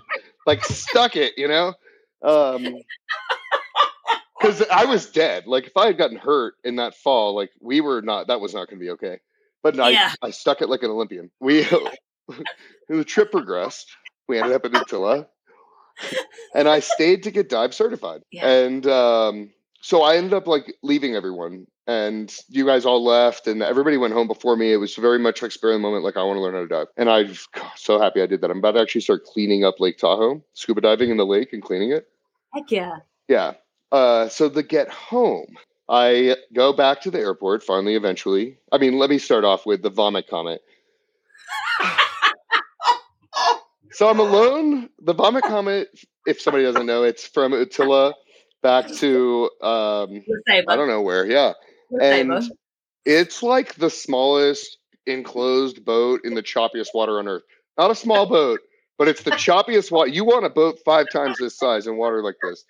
like stuck it, you know? Um, because I was dead. Like if I had gotten hurt in that fall, like we were not, that was not going to be okay. But yeah. I, I stuck it like an Olympian. We, the trip progressed. We ended up in Utila, and I stayed to get dive certified. Yeah. And um, so I ended up like leaving everyone and you guys all left and everybody went home before me. It was very much like spur of the moment, like I want to learn how to dive. And I'm so happy I did that. I'm about to actually start cleaning up Lake Tahoe, scuba diving in the lake and cleaning it. Heck yeah. Yeah. Uh, so the get home, I go back to the airport finally, eventually. I mean, let me start off with the vomit comet. so I'm alone. The vomit comet, if somebody doesn't know, it's from Utila back to um, I don't know where. Yeah, and it's like the smallest enclosed boat in the choppiest water on earth. Not a small boat, but it's the choppiest water. You want a boat five times this size in water like this.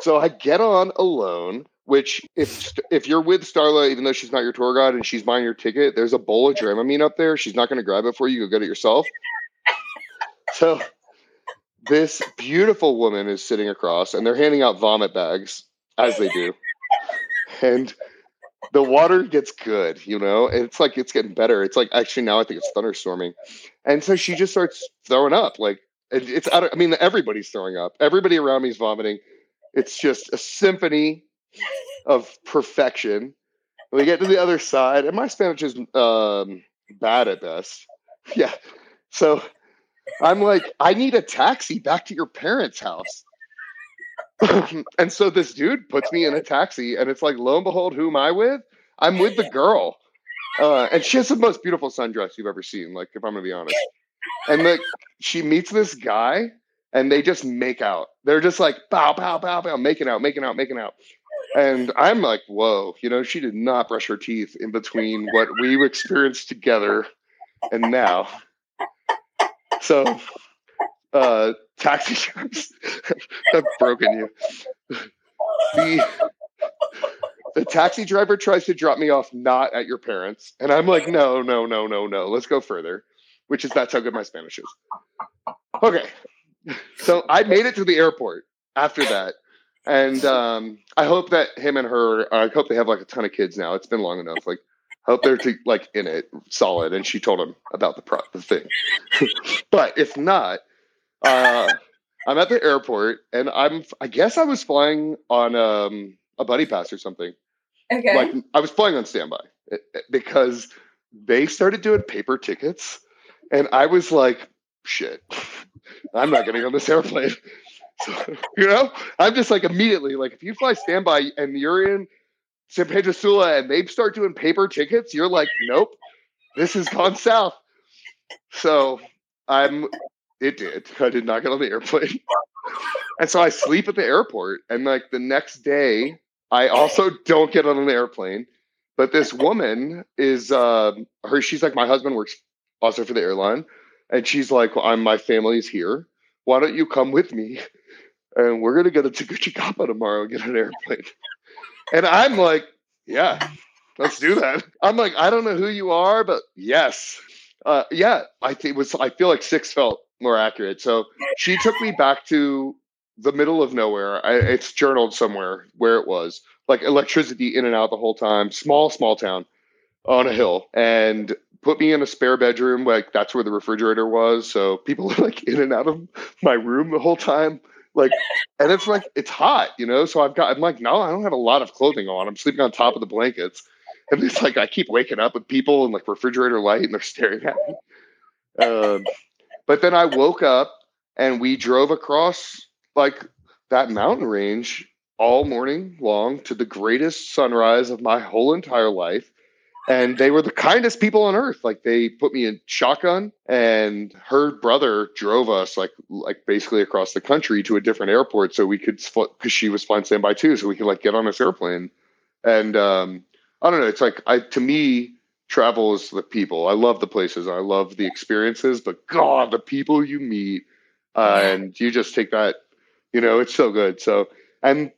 So I get on alone. Which, if if you're with Starla, even though she's not your tour guide and she's buying your ticket, there's a bowl of Dramamine up there. She's not going to grab it for you. Go get it yourself. So this beautiful woman is sitting across and they're handing out vomit bags as they do. And the water gets good, you know, and it's like it's getting better. It's like actually now I think it's thunderstorming. And so she just starts throwing up. Like it's I, I mean, everybody's throwing up. Everybody around me is vomiting. It's just a symphony of perfection. We get to the other side, and my Spanish is um, bad at best. Yeah. So I'm like, I need a taxi back to your parents' house. and so this dude puts me in a taxi, and it's like, lo and behold, who am I with? I'm with the girl. Uh, and she has the most beautiful sundress you've ever seen, like, if I'm gonna be honest. And like she meets this guy and they just make out. They're just like bow, bow, bow, bow, making out, making out, making out. And I'm like, whoa, you know, she did not brush her teeth in between what we experienced together and now. So, uh, taxi cabs, I've broken you. The, the taxi driver tries to drop me off not at your parents. And I'm like, no, no, no, no, no. Let's go further, which is that's how good my Spanish is. Okay. So I made it to the airport after that. And um, I hope that him and her, I hope they have like a ton of kids now. It's been long enough. Like, hope they're to, like in it solid. And she told him about the pro- the thing. but if not, uh, I'm at the airport and I'm, I guess I was flying on um, a buddy pass or something. Okay. Like I was flying on standby eh, eh, because they started doing paper tickets, and I was like, "Shit, I'm not getting on this airplane." So, you know, I'm just like immediately like, if you fly standby and you're in San Pedro Sula and they start doing paper tickets, you're like, "Nope, this has gone south." So I'm. It did. I did not get on the airplane. And so I sleep at the airport, and like the next day, I also don't get on an airplane. But this woman is uh, her. She's like my husband works also for the airline, and she's like, well, "I'm my family's here. Why don't you come with me? And we're gonna go to Tegucigalpa tomorrow and get an airplane." And I'm like, "Yeah, let's do that." I'm like, "I don't know who you are, but yes, uh, yeah." I think was. I feel like six felt more accurate. So she took me back to the middle of nowhere. I, it's journaled somewhere where it was like electricity in and out the whole time. Small, small town on a hill, and put me in a spare bedroom. Like that's where the refrigerator was. So people were like in and out of my room the whole time. Like, and it's like it's hot, you know. So I've got. I'm like, no, I don't have a lot of clothing on. I'm sleeping on top of the blankets. And it's like I keep waking up with people and like refrigerator light, and they're staring at me. Um, but then I woke up and we drove across like that mountain range all morning long to the greatest sunrise of my whole entire life. And they were the kindest people on earth. Like they put me in shotgun, and her brother drove us like like basically across the country to a different airport so we could because she was flying standby too, so we could like get on this airplane. And um, I don't know. It's like I to me, travel is the people. I love the places. I love the experiences, but God, the people you meet, uh, and you just take that you know, it's so good. So, and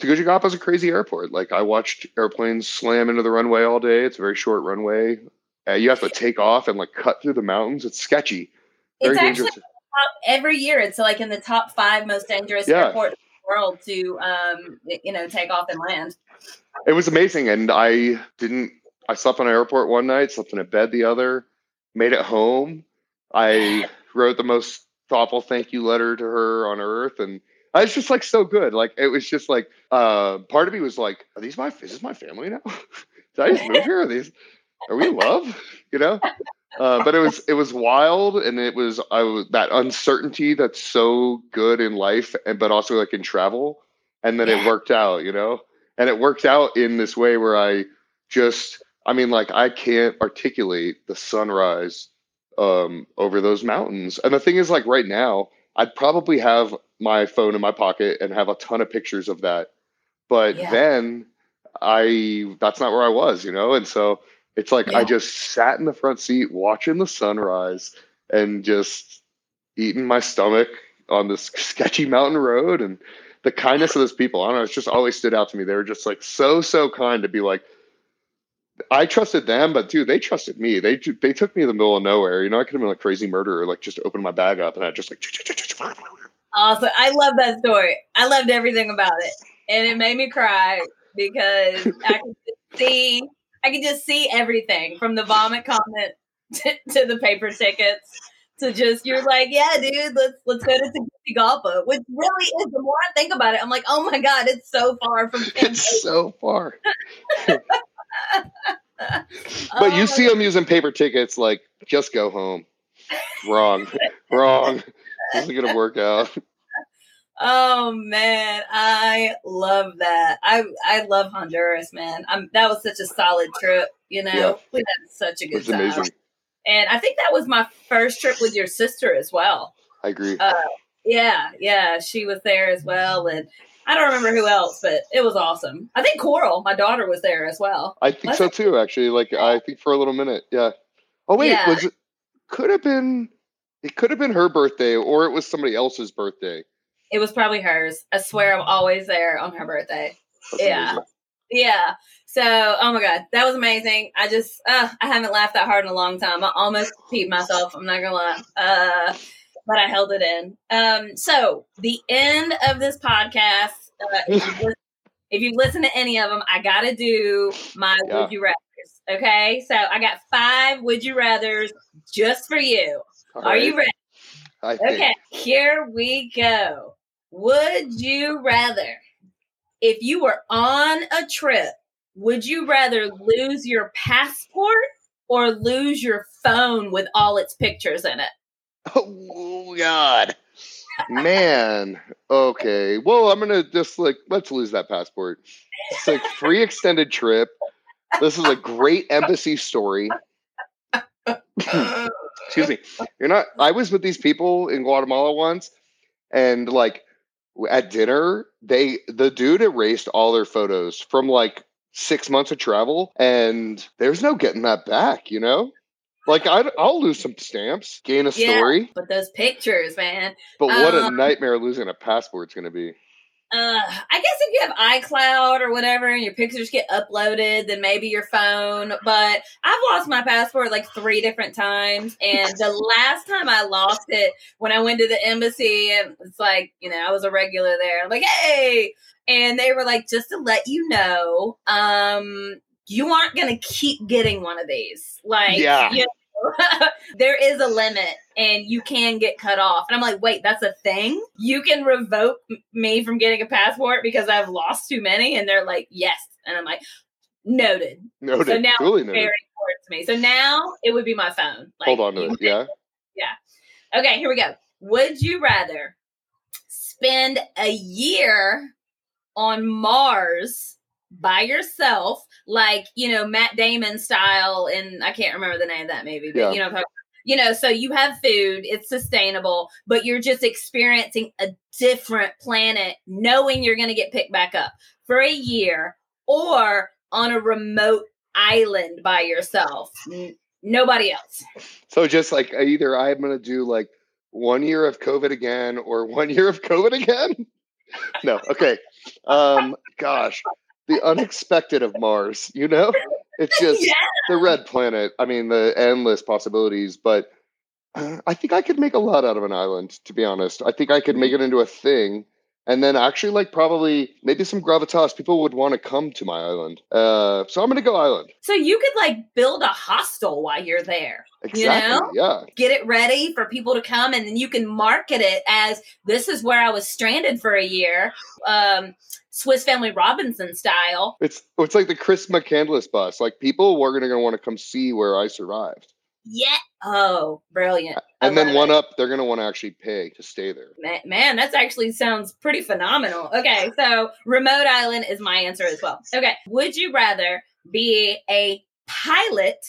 Tegucigalpa is a crazy airport. Like I watched airplanes slam into the runway all day. It's a very short runway. Uh, you have to take off and like cut through the mountains. It's sketchy. Very it's dangerous. Actually, every year, it's like in the top five most dangerous yeah. airports in the world to, um, you know, take off and land. It was amazing, and I didn't. I slept on an airport one night, slept in a bed the other, made it home. I wrote the most thoughtful thank you letter to her on Earth, and I was just like so good. Like it was just like uh, part of me was like, are these my is this my family now? Did I just move here? Are these are we in love? You know. Uh, but it was it was wild, and it was I was that uncertainty that's so good in life, and but also like in travel, and then yeah. it worked out, you know, and it worked out in this way where I just I mean like I can't articulate the sunrise um, over those mountains. And the thing is, like right now, I'd probably have my phone in my pocket and have a ton of pictures of that. But yeah. then I, that's not where I was, you know? And so it's like yeah. I just sat in the front seat watching the sunrise and just eating my stomach on this sketchy mountain road and the kindness of those people. I don't know, it's just always stood out to me. They were just like so, so kind to be like, I trusted them, but dude, they trusted me. They they took me to the middle of nowhere. You know, I could have been like crazy murderer, like just open my bag up and I just like. Awesome. I love that story. I loved everything about it, and it made me cry because I could see I could just see everything from the vomit comment to, to the paper tickets to just you're like, yeah, dude, let's let's go to Tegucigalpa, which really is. The more I think about it, I'm like, oh my god, it's so far from. It's so far. but oh you see them using paper tickets, like just go home. Wrong, wrong. This is gonna work out. Oh man, I love that. I I love Honduras, man. I'm that was such a solid trip. You know, yeah. we had such a good time. Amazing. And I think that was my first trip with your sister as well. I agree. Uh, yeah, yeah, she was there as well, and I don't remember who else, but it was awesome. I think Coral, my daughter, was there as well. I think was so it? too. Actually, like I think for a little minute, yeah. Oh wait, yeah. was it? Could have been. It could have been her birthday, or it was somebody else's birthday. It was probably hers. I swear I'm always there on her birthday. That's yeah. Amazing. Yeah. So, oh my God, that was amazing. I just, uh, I haven't laughed that hard in a long time. I almost peed myself. I'm not gonna lie. Uh, but I held it in. Um, so the end of this podcast, uh, if, you listen, listen to any of them, I gotta do my yeah. would you rather's. Okay. So I got five would you rather's just for you. All Are right. you ready? Okay, here we go. Would you rather, if you were on a trip, would you rather lose your passport or lose your phone with all its pictures in it? Oh, God. Man. Okay. Well, I'm going to just like, let's lose that passport. It's like free extended trip. This is a great embassy story. Excuse me. You're not, I was with these people in Guatemala once and like at dinner, they the dude erased all their photos from like six months of travel, and there's no getting that back. You know, like I, will lose some stamps, gain a yeah, story, but those pictures, man. But what um, a nightmare losing a passport's going to be uh, I guess you have iCloud or whatever and your pictures get uploaded, then maybe your phone. But I've lost my passport like three different times. And the last time I lost it, when I went to the embassy, and it's like, you know, I was a regular there. I'm like, hey. And they were like, just to let you know, um, you aren't going to keep getting one of these. Like, yeah. You there is a limit and you can get cut off. And I'm like, wait, that's a thing? You can revoke me from getting a passport because I've lost too many? And they're like, yes. And I'm like, noted. Noted. So now really noted. very important to me. So now it would be my phone. Like, Hold on to it. Yeah. Yeah. Okay, here we go. Would you rather spend a year on Mars by yourself, like you know Matt Damon style, and I can't remember the name of that movie, but yeah. you know, you know, so you have food, it's sustainable, but you're just experiencing a different planet, knowing you're going to get picked back up for a year, or on a remote island by yourself, N- nobody else. So just like either I'm going to do like one year of COVID again, or one year of COVID again. no, okay. Um, gosh, the unexpected of Mars, you know? It's just yeah. the red planet. I mean, the endless possibilities, but I think I could make a lot out of an island, to be honest. I think I could make it into a thing and then actually like probably maybe some gravitas people would want to come to my island uh so i'm gonna go island so you could like build a hostel while you're there exactly, you know yeah get it ready for people to come and then you can market it as this is where i was stranded for a year um Swiss Family Robinson style. It's it's like the Chris McCandless bus. Like people were gonna want to come see where I survived. Yeah. Oh, brilliant. And then one it. up, they're going to want to actually pay to stay there. Man, man, that's actually sounds pretty phenomenal. Okay. So remote island is my answer as well. Okay. Would you rather be a pilot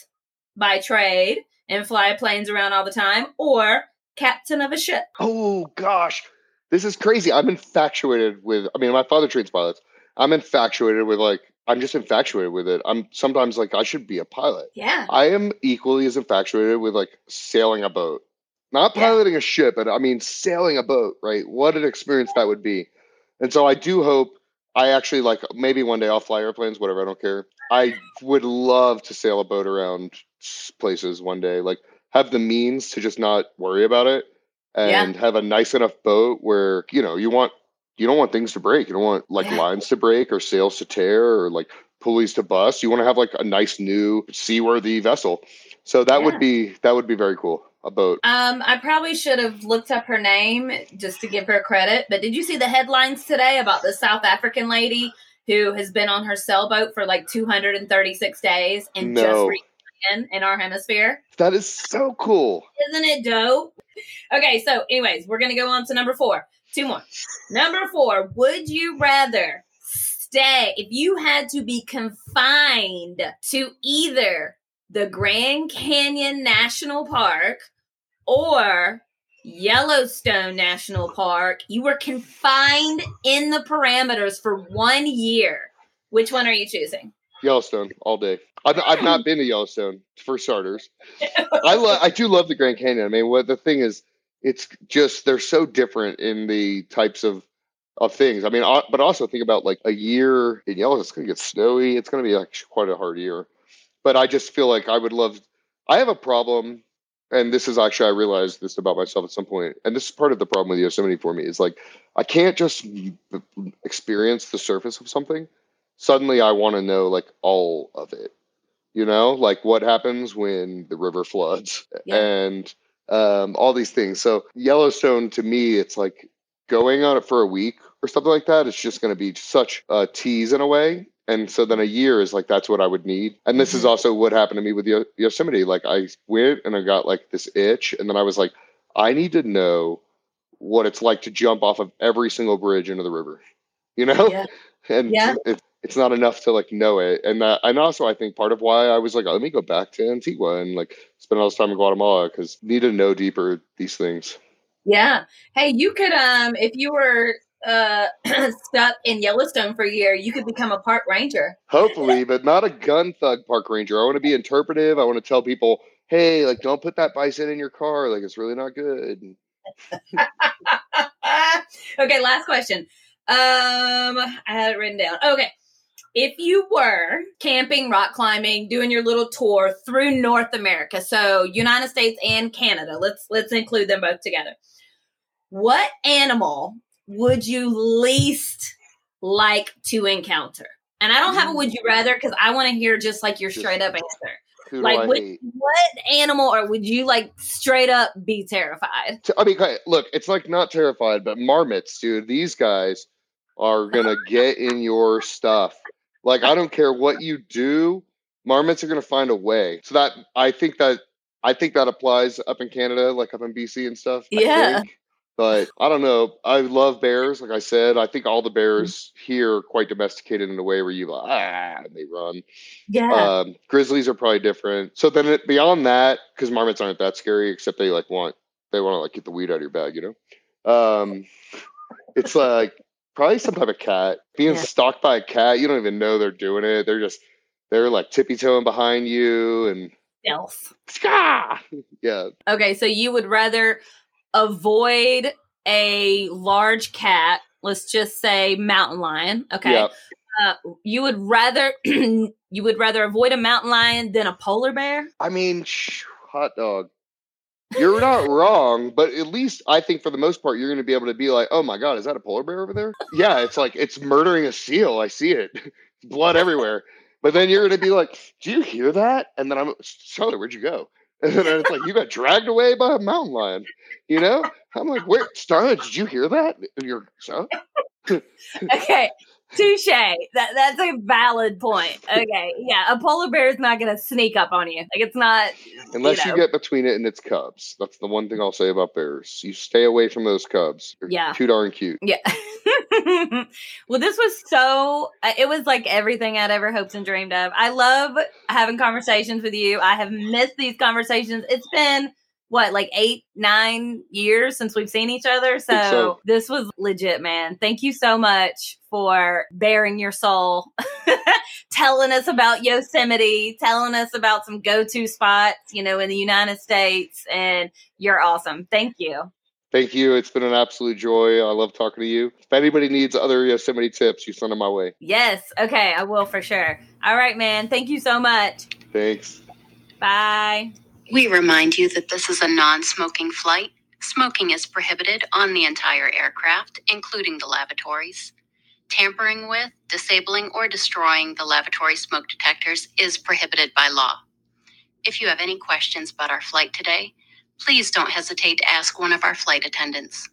by trade and fly planes around all the time or captain of a ship? Oh, gosh. This is crazy. I'm infatuated with, I mean, my father trains pilots. I'm infatuated with like I'm just infatuated with it. I'm sometimes like I should be a pilot. Yeah. I am equally as infatuated with like sailing a boat. Not piloting yeah. a ship, but I mean sailing a boat, right? What an experience that would be. And so I do hope I actually like maybe one day I'll fly airplanes, whatever, I don't care. I would love to sail a boat around places one day. Like have the means to just not worry about it and yeah. have a nice enough boat where you know you want you don't want things to break. You don't want like yeah. lines to break or sails to tear or like pulleys to bust. You want to have like a nice new seaworthy vessel. So that yeah. would be that would be very cool. A boat. Um, I probably should have looked up her name just to give her credit. But did you see the headlines today about the South African lady who has been on her sailboat for like 236 days and no. just reached in, in our hemisphere? That is so cool. Isn't it dope? Okay, so anyways, we're gonna go on to number four. Two more. Number four, would you rather stay if you had to be confined to either the Grand Canyon National Park or Yellowstone National Park? You were confined in the parameters for one year. Which one are you choosing? Yellowstone all day. I've, I've not been to Yellowstone for starters. I love I do love the Grand Canyon. I mean, what the thing is, it's just they're so different in the types of of things. I mean, but also think about like a year in Yellowstone. It's going to get snowy. It's going to be like quite a hard year. But I just feel like I would love. I have a problem, and this is actually I realized this about myself at some point, and this is part of the problem with Yosemite for me is like I can't just experience the surface of something. Suddenly, I want to know like all of it. You know, like what happens when the river floods yeah. and um, all these things. So Yellowstone to me, it's like going on it for a week or something like that. It's just going to be such a tease in a way. And so then a year is like that's what I would need. And this mm-hmm. is also what happened to me with Yosemite. Like I went and I got like this itch, and then I was like, I need to know what it's like to jump off of every single bridge into the river. You know, yeah. and yeah. It, it's not enough to like know it. And that, and also I think part of why I was like, oh, let me go back to Antigua and like spend all this time in Guatemala because need to know deeper these things. Yeah. Hey, you could um if you were uh stuck in Yellowstone for a year, you could become a park ranger. Hopefully, but not a gun thug park ranger. I want to be interpretive. I want to tell people, hey, like don't put that bison in your car. Like it's really not good. okay, last question. Um, I had it written down. Okay if you were camping, rock climbing, doing your little tour through North America, so United States and Canada, let's let's include them both together. What animal would you least like to encounter? And I don't have a would you rather because I want to hear just like your straight up answer. Like what, what animal or would you like straight up be terrified? I mean, look, it's like not terrified, but marmots, dude. These guys are gonna get in your stuff like I don't care what you do, marmots are to find a way. So that I think that I think that applies up in Canada, like up in BC and stuff. Yeah. But I don't know. I love bears. Like I said, I think all the mm. bears here are quite domesticated in a way where you like, ah, and they run. Yeah. Um, grizzlies are probably different. So then it, beyond that, because marmots aren't that scary, except they like want they want to like get the weed out of your bag, you know. Um, it's like probably some type of cat. Being yeah. stalked by a cat, you don't even know they're doing it. They're just they're like tippy toeing behind you and stealth. Yeah. Okay, so you would rather avoid a large cat, let's just say mountain lion. Okay. Yep. Uh, you would rather you would rather avoid a mountain lion than a polar bear? I mean, hot dog. You're not wrong, but at least I think for the most part, you're going to be able to be like, oh my God, is that a polar bear over there? Yeah, it's like it's murdering a seal. I see it. Blood everywhere. But then you're going to be like, do you hear that? And then I'm, Charlie, where'd you go? And then it's like, you got dragged away by a mountain lion. You know? I'm like, where, Starla, did you hear that? And you're, so? okay. Touche. That that's a valid point. Okay, yeah, a polar bear is not going to sneak up on you. Like it's not unless you, know. you, get between it and its cubs. That's the one thing I'll say about bears. You stay away from those cubs. They're yeah, too darn cute. Yeah. well, this was so. Uh, it was like everything I'd ever hoped and dreamed of. I love having conversations with you. I have missed these conversations. It's been what like eight nine years since we've seen each other so, so, this was legit man thank you so much for baring your soul telling us about yosemite telling us about some go-to spots you know in the united states and you're awesome thank you Thank you. It's been an absolute joy. I love talking to you. If anybody needs other Yosemite tips, you send them my way. Yes. Okay. I will for sure. All right, man. Thank you so much. Thanks. Bye. We remind you that this is a non smoking flight. Smoking is prohibited on the entire aircraft, including the lavatories. Tampering with, disabling, or destroying the lavatory smoke detectors is prohibited by law. If you have any questions about our flight today, please don't hesitate to ask one of our flight attendants.